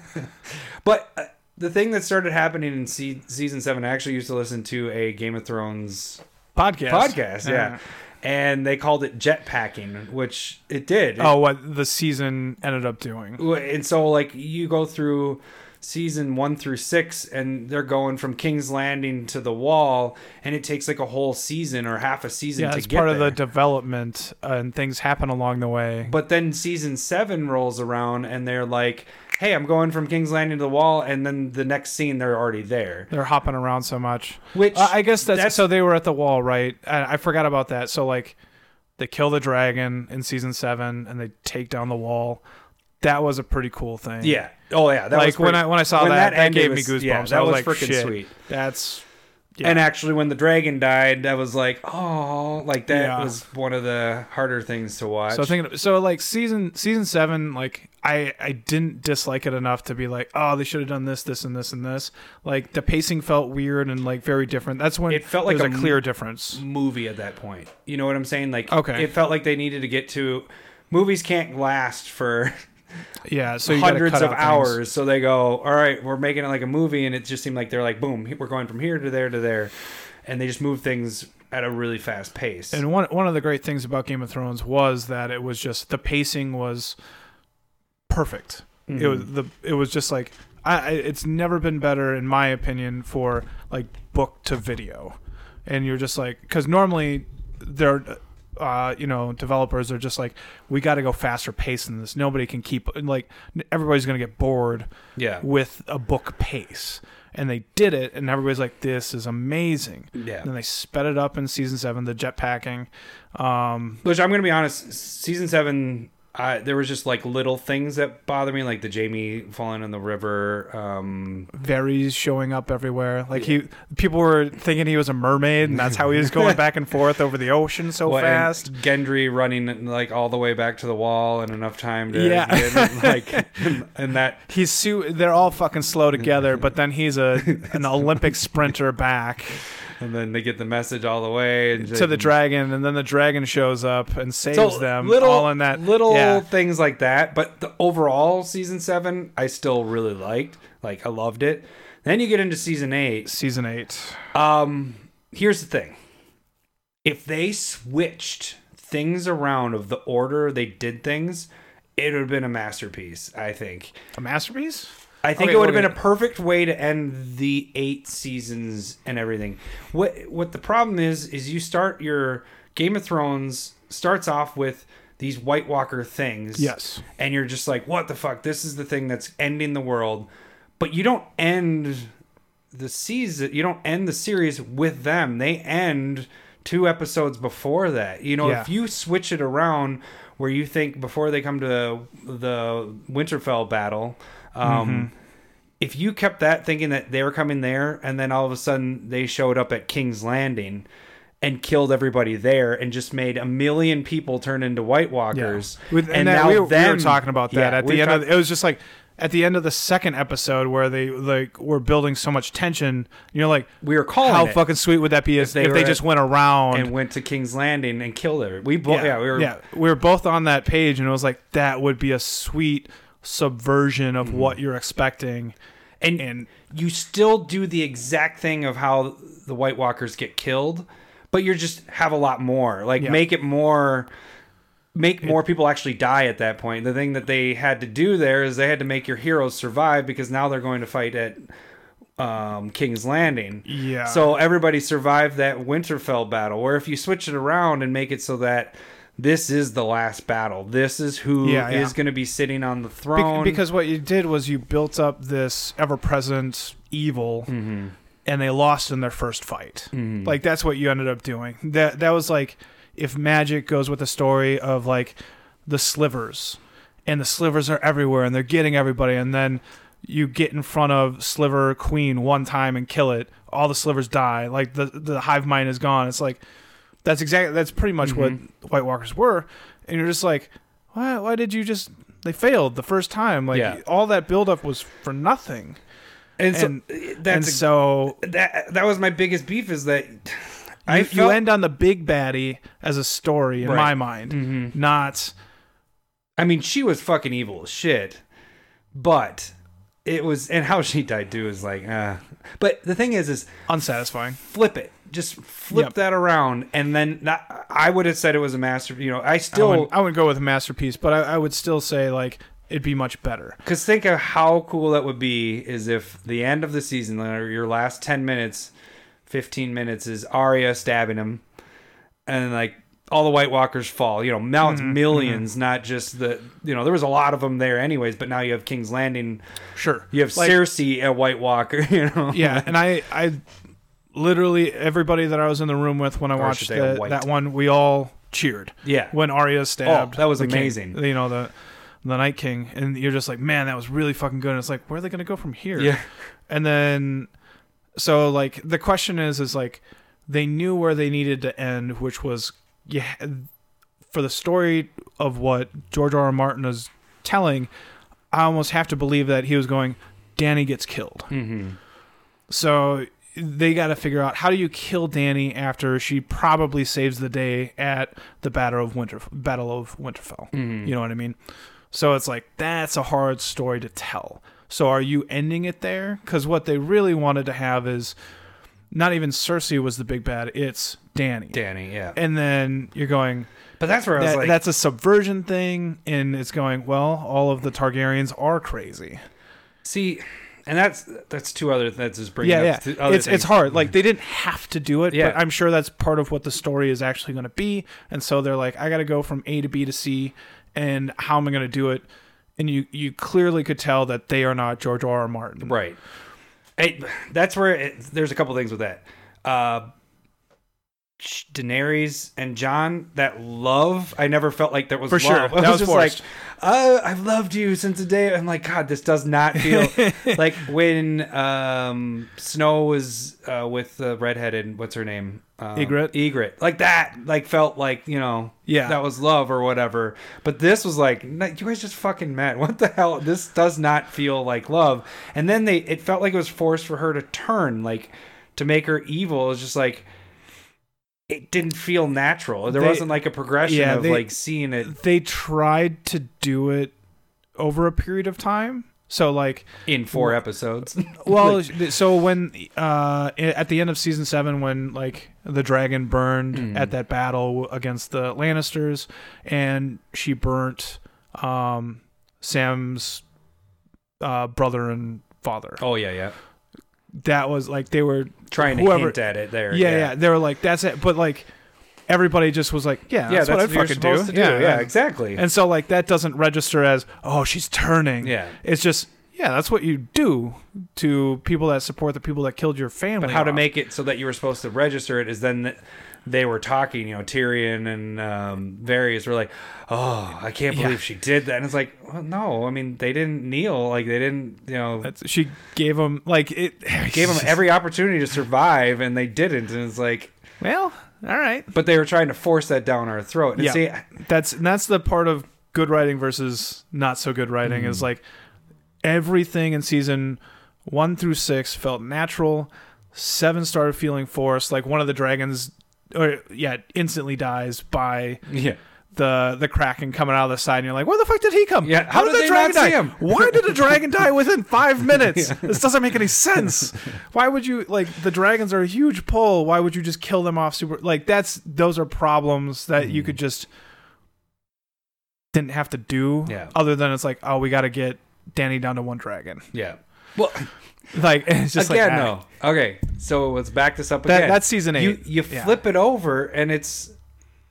But uh, the thing that started happening in se- season seven, I actually used to listen to a Game of Thrones Podcast. podcast, yeah. And they called it jetpacking, which it did. Oh, what the season ended up doing. And so, like, you go through season one through six, and they're going from King's Landing to the Wall, and it takes like a whole season or half a season Yeah, to it's get part of the development, uh, and things happen along the way. But then season seven rolls around, and they're like, "Hey, I'm going from King's Landing to the Wall," and then the next scene, they're already there. They're hopping around so much. Which Uh, I guess that's, that's- so. They were at the wall, right? I, I forgot about that. So like, they kill the dragon in season seven, and they take down the wall. That was a pretty cool thing. Yeah. Oh yeah. That like was when I when I saw when that, that, ended gave was- me goosebumps. Yeah, I that was, like, freaking shit, sweet. That's yeah. And actually, when the dragon died, that was like, oh, like that Yeah. was one of the harder things to watch. So thinking, so like season season seven, like I I didn't dislike it enough to be like, oh, they should have done this, this, and this, and this. Like the pacing felt weird and like very different. That's when It felt like a a clear difference. movie at that point. You know what I'm saying? Like, Okay. it felt like they needed to get to. Movies can't last for Yeah, so hundreds of out things. hours. So they go, all right, we're making it like a movie, and it just seemed like they're like, boom, we're going from here to there to there, and they just move things at a really fast pace. And one one of the great things about Game of Thrones was that it was just the pacing was perfect. It was Mm-hmm. the it was just like I, it's never been better in my opinion for like book to video, and you're just like because normally they're. Uh, you know, developers are just like, we got to go faster pace than this. Nobody can keep like everybody's gonna get bored yeah, with a book pace, and they did it, and everybody's like, this is amazing. yeah. And then they sped it up in season seven, the jetpacking. Um, Which I'm gonna be honest, season seven, I, there was just like little things that bother me, like the Jaime falling in the river. Um, Varys showing up everywhere. Like he, people were thinking he was a mermaid, and that's how he was going back and forth over the ocean so and fast. Gendry running like all the way back to the wall in enough time to Yeah. like, and that He's su- they're all fucking slow together, but then he's a an Olympic sprinter back and then they get the message all the way and to the dragon, and then the dragon shows up and saves so them little all in that little Yeah. things like that. But the overall season seven, I still really liked. Like I loved it. Then you get into season eight. season eight. Um, here's the thing: if they switched things around of the order they did things, it would have been a masterpiece. I think. A masterpiece. I think Okay, it would have been a perfect way to end the eight seasons and everything. What what the problem is is you start your Game of Thrones starts off with these White Walker things. Yes. And you're just like, what the fuck? This is the thing that's ending the world. But you don't end the season you don't end the series with them. They end two episodes before that. You know, Yeah. if you switch it around where you think before they come to the Winterfell battle, um, Mm-hmm. if you kept that thinking that they were coming there and then all of a sudden they showed up at King's Landing and killed everybody there and just made a million people turn into White Walkers. With, and, that, we, were- we were talking about that Yeah, at the end. talked- of, it was just like at the end of the second episode where they like were building so much tension. You're like, we were calling how fucking sweet would that be if, they if they just went around and went to King's Landing and killed it. We both, yeah, we were, yeah, we were both on that page, and it was like that would be a sweet subversion of what you're expecting. and And you still do the exact thing of how the White Walkers get killed, but you just have a lot more. Like Yeah. make it more make more people actually die at that point. The thing that they had to do there is they had to make your heroes survive because now they're going to fight at um, King's Landing. Yeah. So everybody survived that Winterfell battle. Or if you switch it around and make it so that this is the last battle. This is who is Yeah, yeah. going to be sitting on the Be- throne. because what you did was you built up this ever-present evil, Mm-hmm. and they lost in their first fight. Like that's what you ended up doing. That that was like if magic goes with the story of like the slivers, and the slivers are everywhere, and they're getting everybody, and then you get in front of Sliver Queen one time and kill it. All the slivers die. Like the the hive mind is gone. It's like That's exactly that's pretty much Mm-hmm. what White Walkers were, and you're just like, why? Why did you just? They failed the first time. Like Yeah. all that buildup was for nothing. And so And- that's and so that that was my biggest beef is that I you, you end on the big baddie as a story in Right. my mind, Mhm. not I mean, she was fucking evil as shit, but it was and how she died too is like, uh. But the thing is, is unsatisfying. flip it, just flip Yep. that around, and then not, I would have said it was a master. You know, I I still wouldn't, I wouldn't go with a masterpiece, but I, I would still say like it'd be much better. Because think of how cool that would be is if the end of the season, or your last 10 minutes, 15 minutes, is Arya stabbing him, and like all the White Walkers fall. You know, now it's mm-hmm, 1000000s mm-hmm. not just the, you know, there was a lot of them there anyways, but now you have King's Landing, Sure, you have Like- Cersei, a White Walker, you know? yeah, and I I literally everybody that I was in the room with when I Or watched they that, one, we all cheered Yeah. when Arya stabbed. Oh, that was the king, amazing. you know the the Night King, and you're just like, man, that was really fucking good. And it's like, where are they gonna go from here? Yeah. and then so like the question is is like they knew where they needed to end, which was yeah for the story of what George R. R. Martin is telling. I almost have to believe that he was going. Danny gets killed. Mm-hmm. So they got to figure out how do you kill Danny after she probably saves the day at the Battle of Winter Battle of Winterfell. Mhm. You know what I mean? So it's like that's a hard story to tell. So are you ending it there? Because what they really wanted to have is not even Cersei was the big bad; it's Danny. Danny, yeah. And then you're going. But that's where I was That, like, that's a subversion thing, and it's going. Well, all of the Targaryens are crazy. see, and that's that's two other that's just bringing yeah, up yeah. It's things. it's hard. Like they didn't have to do it, Yeah. but I'm sure that's part of what the story is actually going to be. And so they're like, I got to go from A to B to C, and how am I going to do it? And you you clearly could tell that they are not George R. R. Martin. Right. Hey, that's where it, there's a couple things with that. Uh, Daenerys and Jon, that love, I never felt like that was For love. sure. I That was was just forced. like, uh, I've loved you since the day. I'm like, God, this does not feel like when um, Snow was uh, with the redheaded, what's her name? Um, Egret. Ygritte. Like that, like felt like, you know, Yeah. that was love or whatever. But this was like, you guys just fucking met. What the hell? This does not feel like love. And then they, it felt like it was forced for her to turn, like to make her evil. It was just like, it didn't feel natural. There They- wasn't like a progression yeah, of they- like seeing it They tried to do it over a period of time. So like in four episodes. well so when uh at the end of season 7 when like the dragon burned Mm. at that battle against the lannisters and she burnt um sam's uh brother and father oh yeah, yeah. That was like they were Trying to whoever hint at it there. yeah, yeah they were like that's it but like everybody just was like yeah Yeah, that's, what i what you're fucking do. supposed to do. Yeah, exactly. and so like that doesn't register as oh she's turning Yeah. it's just yeah that's what you do to people that support the people that killed your family But how to make it so that you were supposed to register it is then th- they were talking, you know, Tyrion and um, Varys were like, "Oh, I can't Yeah. believe she did that." And it's like, well, no, I mean, they didn't kneel, like they didn't, you know, That's, she gave them like it gave them every opportunity to survive, and they didn't. And it's like, well all right but they were trying to force that down our throat. And yeah see, that's and that's the part of good writing versus not so good writing Mm. is like everything in season one through six felt natural seven started feeling forced like one of the dragons or yeah instantly dies by yeah, the the kraken coming out of the side and you're like where the fuck did he come Yeah, how, how did, did the dragon die him? why did the dragon die within five minutes this doesn't make any sense why would you like the dragons are a huge pull why would you just kill them off super like that's those are problems that Hmm. you could just didn't have to do Yeah. other than it's like oh we got to get danny down to one dragon yeah. Well, like it's just again, like ah. no. Okay, so let's back this up That- again. that's season You eight. you Yeah. flip it over, and it's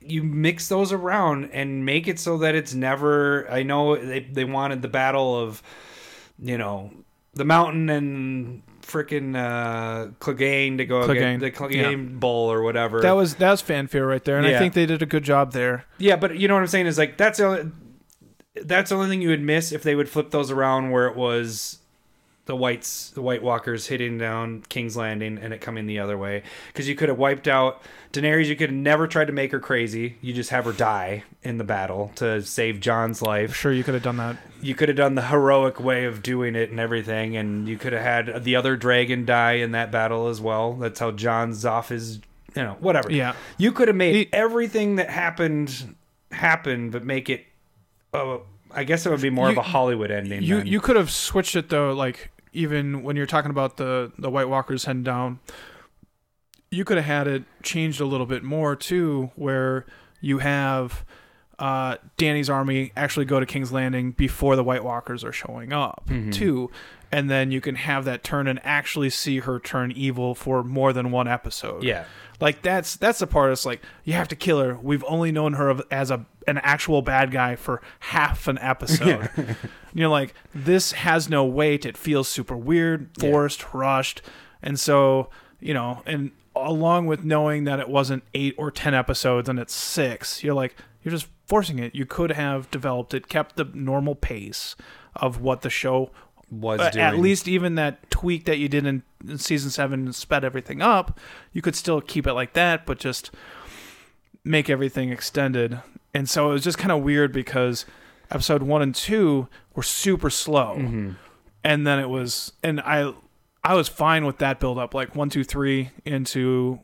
you mix those around and make it so that it's never. I know they they wanted the battle of, you know, the mountain and freaking uh, Clegane to go Clegane, the Clegane Bowl or whatever. that was that was fanfare right there and i think they did a good job there Yeah, but you know what I'm saying is like that's the only, that's the only thing you would miss if they would flip those around where it was the whites, the White Walkers hitting down King's Landing and it coming the other way. Because you could have wiped out Daenerys. You could have never tried to make her crazy. You just have her die in the battle to save Jon's life. Sure, you could have done that. You could have done the heroic way of doing it and everything, and you could have had the other dragon die in that battle as well. That's how Jon's off his, you know, whatever. Yeah. You could have made He- everything that happened happen, but make it. Uh, I guess it would be more You- of a Hollywood ending. You then. you could have switched it though, like even when you're talking about the the White Walkers heading down, you could have had it changed a little bit more too, where you have uh, Danny's army actually go to King's Landing before the White Walkers are showing up Mm-hmm. too, and then you can have that turn and actually see her turn evil for more than one episode. Yeah. Like that's that's the part. It's like you have to kill her. We've only known her as a an actual bad guy for half an episode. You're like, this has no weight. It feels super weird, forced, rushed, and so you know, and along with knowing that it wasn't eight or ten episodes and it's six, you're like, you're just forcing it. You could have developed it, kept the normal pace of what the show Was uh, doing. at least even that tweak that you did in, in season seven sped everything up, you could still keep it like that, but just make everything extended. And so it was just kind of weird because episode one and two were super slow, Mm-hmm. and then it was, and I, I was fine with that build up, like one, two, three into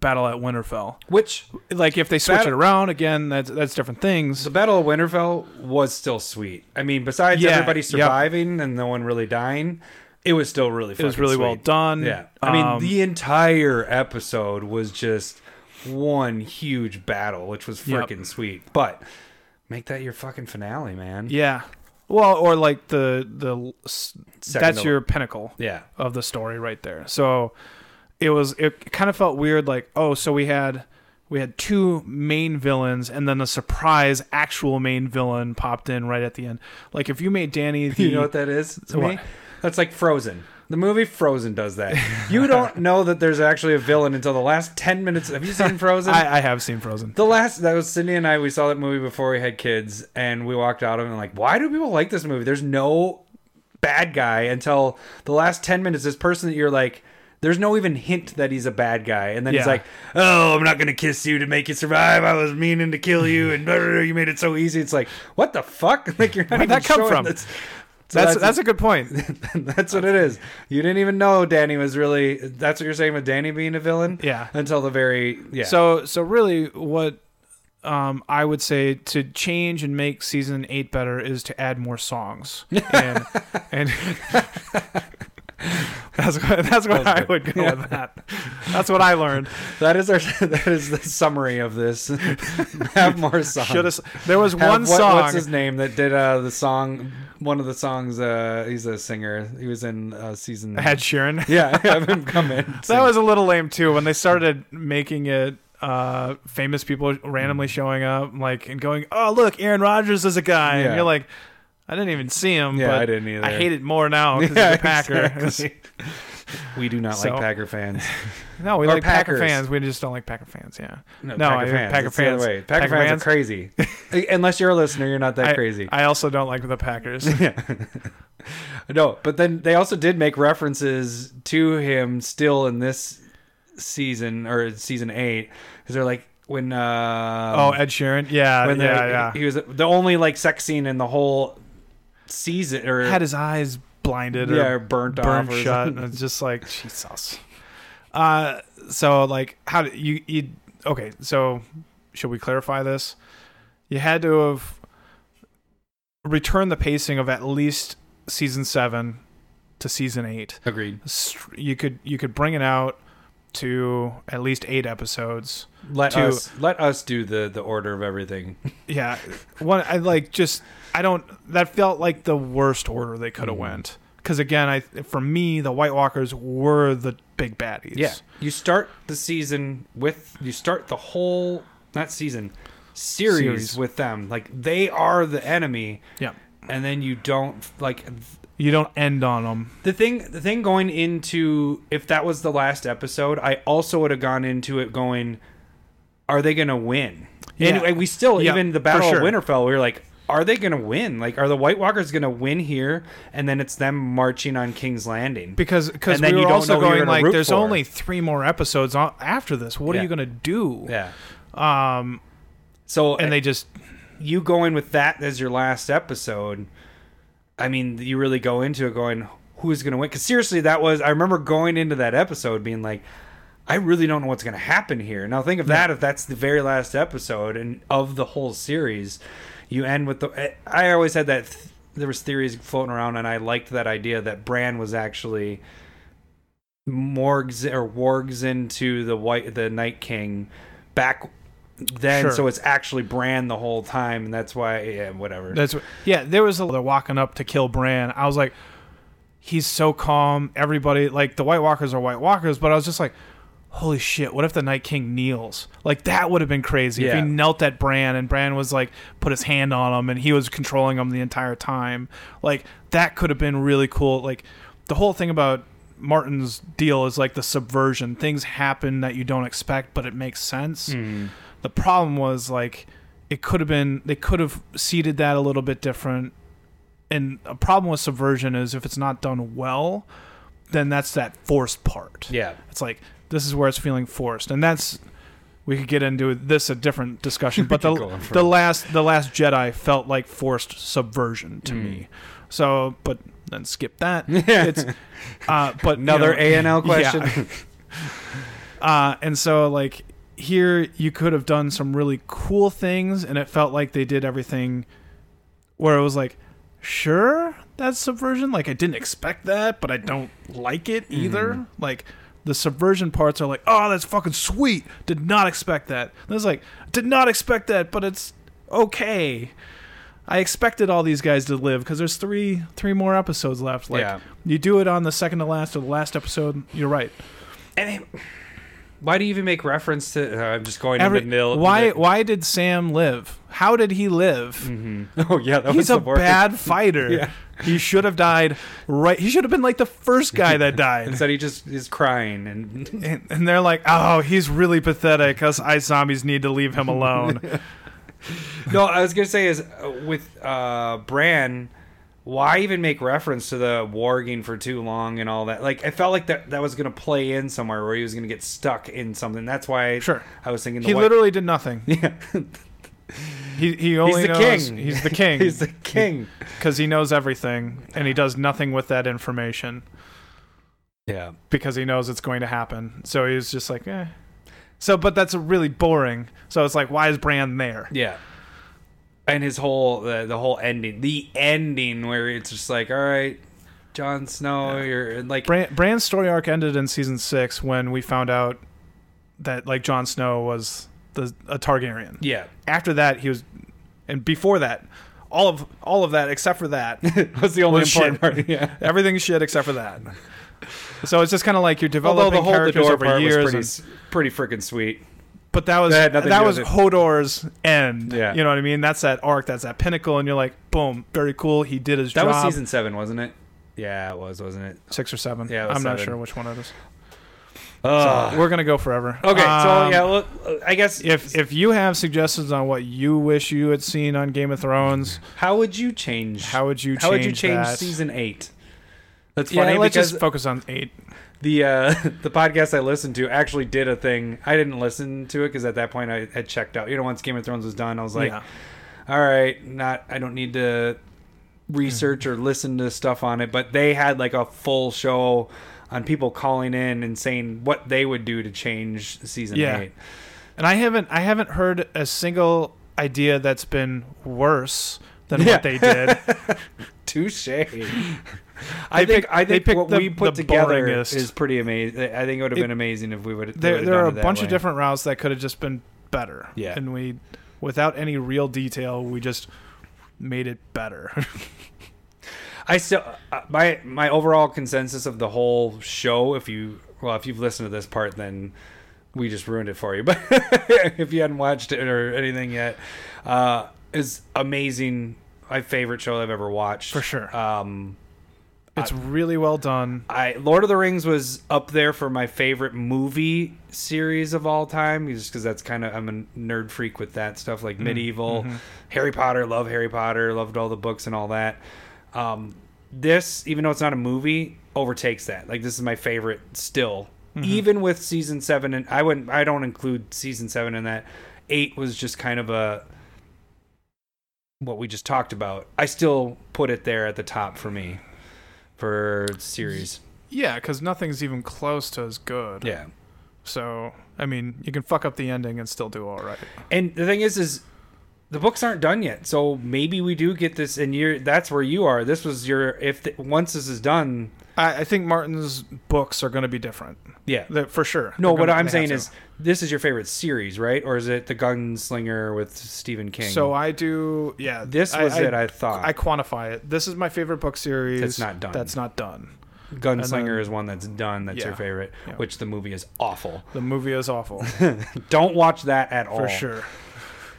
Battle at Winterfell. which Like if they switch Battle- it around again, that's that's different things. the Battle of Winterfell was still sweet. I mean, besides Yeah, everybody yep. surviving and no one really dying, it was still really. It was really sweet. well done. Yeah, I mean, Um, the entire episode was just one huge battle, which was Yep. freaking sweet. But make that your fucking finale, man. Yeah. Well, or like the the Second that's to- your pinnacle Yeah, of the story right there. So it was it kind of felt weird like, oh, so we had we had two main villains and then a surprise actual main villain popped in right at the end. Like if you made Danny the you know what that is to me? What? That's like Frozen. The movie Frozen does that. You don't know that there's actually a villain until the last ten minutes. Have you seen Frozen? I, I have seen Frozen. The last that was Cindy and I. We saw that movie before we had kids, and we walked out of it and like, why do people like this movie? There's no bad guy until the last ten minutes. This person that you're like, there's no even hint that he's a bad guy, and then he's like, oh, I'm not gonna kiss you to make you survive. I was meaning to kill you, and blah, blah, blah, you made it so easy. It's like, what the fuck? Like you're not Where'd that come from? This. So That's that's a good point. that's what it is. You didn't even know Danny was really. That's what you're saying with Danny being a villain. Yeah. Until the very yeah. So so really what um, I would say to change and make season eight better is to add more songs. And, and that's what, that's what I would go with that. That's what I learned. that is our. That is the summary of this. Have more songs. Should have. There was Have- one what- song. What's his name that did uh, the song? One of the songs. Uh, he's a singer. He was in uh, season. Ed Sheeran. Yeah, I have him come in. That was a little lame too when they started making it uh, famous people randomly showing up like and going, "Oh, look, Aaron Rodgers is a guy," Yeah. and you're like, "I didn't even see him." Yeah, but I didn't either. I hate it more now because Yeah, he's a Packer. exactly. We do not So- like Packer fans. no, we Or like Packer fans. We just don't like Packer fans. Yeah. No, No, Packer I- fans. Packer It's the other fans. way. Packer, Packer fans, fans. are crazy. Unless you're a listener, you're not that I, crazy. I also don't like the Packers. No, but then they also did make references to him still in this season or season eight because they're like when uh oh, Ed Sheeran. Yeah, when yeah, they- yeah. he was the only like sex scene in the whole season or Had his eyes blinded yeah or or burnt, burned off or shut. something. And it's just like Jesus. Uh, so like, how do you you? Okay, so should we clarify this? You had to have returned the pacing of at least season seven to season eight. Agreed. You could you could bring it out to at least eight episodes. Let To- us let us do the the order of everything. Yeah, one I like just I don't that felt like the worst order they could have Mhm. went because again I for me the White Walkers were the big baddies. Yeah, you start the season with you start the whole not season series, Series. with them. Like they are the enemy, yeah. and then you don't like You don't end on them. the thing. The thing going into if that was the last episode, I also would have gone into it going, "Are they going to win?" Yeah. And, and we still Yeah, even the Battle sure. of Winterfell, we were like. are they going to win? Like, are the White Walkers going to win here, and then it's them marching on King's Landing? because because And then we you were don't also know who you're going like there's for. only three more episodes on, after this. What Yeah. are you gonna do? Yeah. Um, So and they just you going with that as your last episode, I mean, you really go into it going, who's going to win? Because seriously, that was, I remember going into that episode being like, I really don't know what's going to happen here. Now, think of that if that's the very last episode and of the whole series, you end with the. Eh, I always had that. Th- there was theories floating around, and I liked that idea that Bran was actually morgs or wargs into the white the Night King back then, Sure. so it's actually Bran the whole time, and that's why yeah, whatever. That's what- yeah. There was a they're walking up to kill Bran. I was like, he's so calm. Everybody like the White Walkers are White Walkers, but I was just like, holy shit! What if the Night King kneels? Like that would have been crazy if he knelt at Bran and Bran was like put his hand on him and he was controlling him the entire time. Like that could have been really cool. Like the whole thing about Martin's deal is like the subversion. Things happen that you don't expect, but it makes sense. Mhm. The problem was like it could have been they could have seeded that a little bit different. And a problem with subversion is if it's not done well, then that's that forced part. Yeah. It's like this is where it's feeling forced, and that's we could get into this a different discussion. But the go on for- the last the last Jedi felt like forced subversion to Mm. me. So, but then skip that. It's uh, but Another A and L Yeah. question. Uh, and so like here you could have done some really cool things and it felt like they did everything where it was like sure that's subversion like i didn't expect that but i don't like it either like the subversion parts are like oh that's fucking sweet did not expect that and it's like did not expect that but it's okay i expected all these guys to live because there's three three more episodes left like Yeah. you do it on the second to last or the last episode you're right and it, why do you even make reference to? Uh, I'm just going Every, into nil. why why did Sam live? How did he live? Mhm. Oh yeah, that was He's a bad fighter. Yeah. He should have died right. He should have been like the first guy that died. Instead, he just is crying and and, and they're like, "Oh, he's really pathetic. Us ice zombies need to leave him alone." No, I was gonna say is uh, with uh, Bran. Why even make reference to the warging for too long and all that? Like, I felt like that that was gonna play in somewhere where he was gonna get stuck in something. That's why Sure. I was thinking the he white- literally did nothing. yeah. He he only the knows king. he's the king. He's the king. because he knows everything and he does nothing with that information Yeah. because he knows it's going to happen. So he's just like, eh. So, but that's really boring. So it's like, why is Bran there? Yeah. And his whole the, the whole ending, the ending where it's just like, all right, Jon Snow, you're like, Bran, Bran's story arc ended in season six when we found out that like Jon Snow was the a Targaryen. yeah, After that, he was, and before that, all of all of that except for that, was the only Was important shit. part. Yeah. everything's shit except for that. So it's just kind of like you're Although developing the whole characters over part was years, pretty, and- pretty freaking sweet. but that was That had nothing to do was with it. Hodor's end. Yeah. you know what I mean. That's that arc. That's that pinnacle, and you're like, boom, very cool. He did his job. That job. was season seven, wasn't it? Yeah, it was, wasn't it? six or seven. Yeah, it was I'm not seven. sure which one it is. Ugh. We're gonna go forever. okay, so Um, yeah, look, uh, I guess if if you have suggestions on what you wish you had seen on Game of Thrones, how would you change? how would you change how would you change that? season eight? That's Yeah, funny let's because just focus on eight. the uh, the podcast I listened to actually did a thing. I didn't listen to it because at that point I had checked out. You know, once Game of Thrones was done, I was like, yeah. all right, not I don't need to research or listen to stuff on it. But they had like a full show on people calling in and saying what they would do to change season Yeah. eight. and I haven't I haven't heard a single idea that's been worse than Yeah. what they did. Touche. I think I think what the- we put the together boringest. is pretty amazing. I think it would have It- been amazing if we would. there there are a bunch of different routes that could have just been better. Yeah. and we without any real detail, we just made it better. I still uh, my my overall consensus of the whole show. If you well, if you've listened to this part, then we just ruined it for you. But if you hadn't watched it or anything yet, uh, is amazing. My favorite show I've ever watched For sure. Um, It's really well done. I Lord of the Rings was up there for my favorite movie series of all time, just because that's kind of I'm a nerd freak with that stuff, like mm, medieval, mm-hmm. Harry Potter. Love Harry Potter. Loved all the books and all that. Um, this, even though it's not a movie, overtakes that. Like this is my favorite still, mm-hmm. even with season seven. And I wouldn't, I don't include season seven in that. Eight was just kind of a what we just talked about. I still put it there at the top for me for series. Yeah, because nothing's even close to as good. Yeah. So, I mean, you can fuck up the ending and still do all right. And the thing is, is the books aren't done yet. So maybe we do get this, and you're that's where you are. This was your if the, once this is done, I, I think Martin's books are going to be different. yeah. For sure. No, They're what gonna- I'm they saying have is this is your favorite series, right? Or is it the Gunslinger with Stephen King? So I do. Yeah, this was it. I thought I quantify it. This is my favorite book series. That's not done. That's not done. Gunslinger is one that's done. That's your Yeah. favorite, Yeah. which the movie is awful. The movie is awful Don't watch that at all. for sure.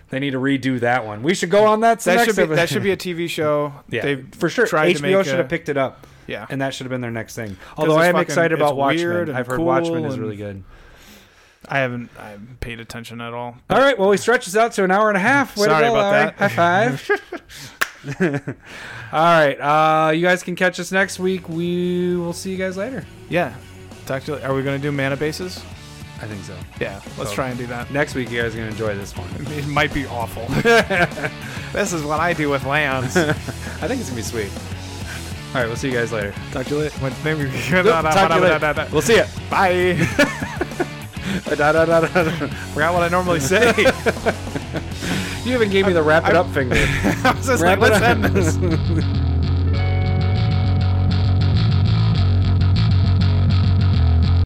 They need to redo that one. We should go on that. That should be that should be a TV show. yeah, They've for sure. tried to HBO make should a- have picked it up. Yeah, and that should have been their next thing. Although I am fucking- excited about it's weird Watchmen. and I've heard cool Watchmen is and- really good. I haven't I haven't paid attention at all. All right, well we stretched this out to an hour and a half. Way to Sorry go, about Larry. that. High five. All right, uh, you guys can catch us next week. We will see you guys later. Yeah, talk to. Are we going to do mana bases? I think so. Yeah, let's try and do that. Next week, you guys are gonna enjoy this one. It might be awful. this is what I do with lands. I think it's gonna be sweet. All right, we'll see you guys later. Talk to you later. Talk to you later. We'll see you. Bye. Forgot what I normally say. You even gave me the wrap it up finger. I was just Wrap like, it let's up. end this.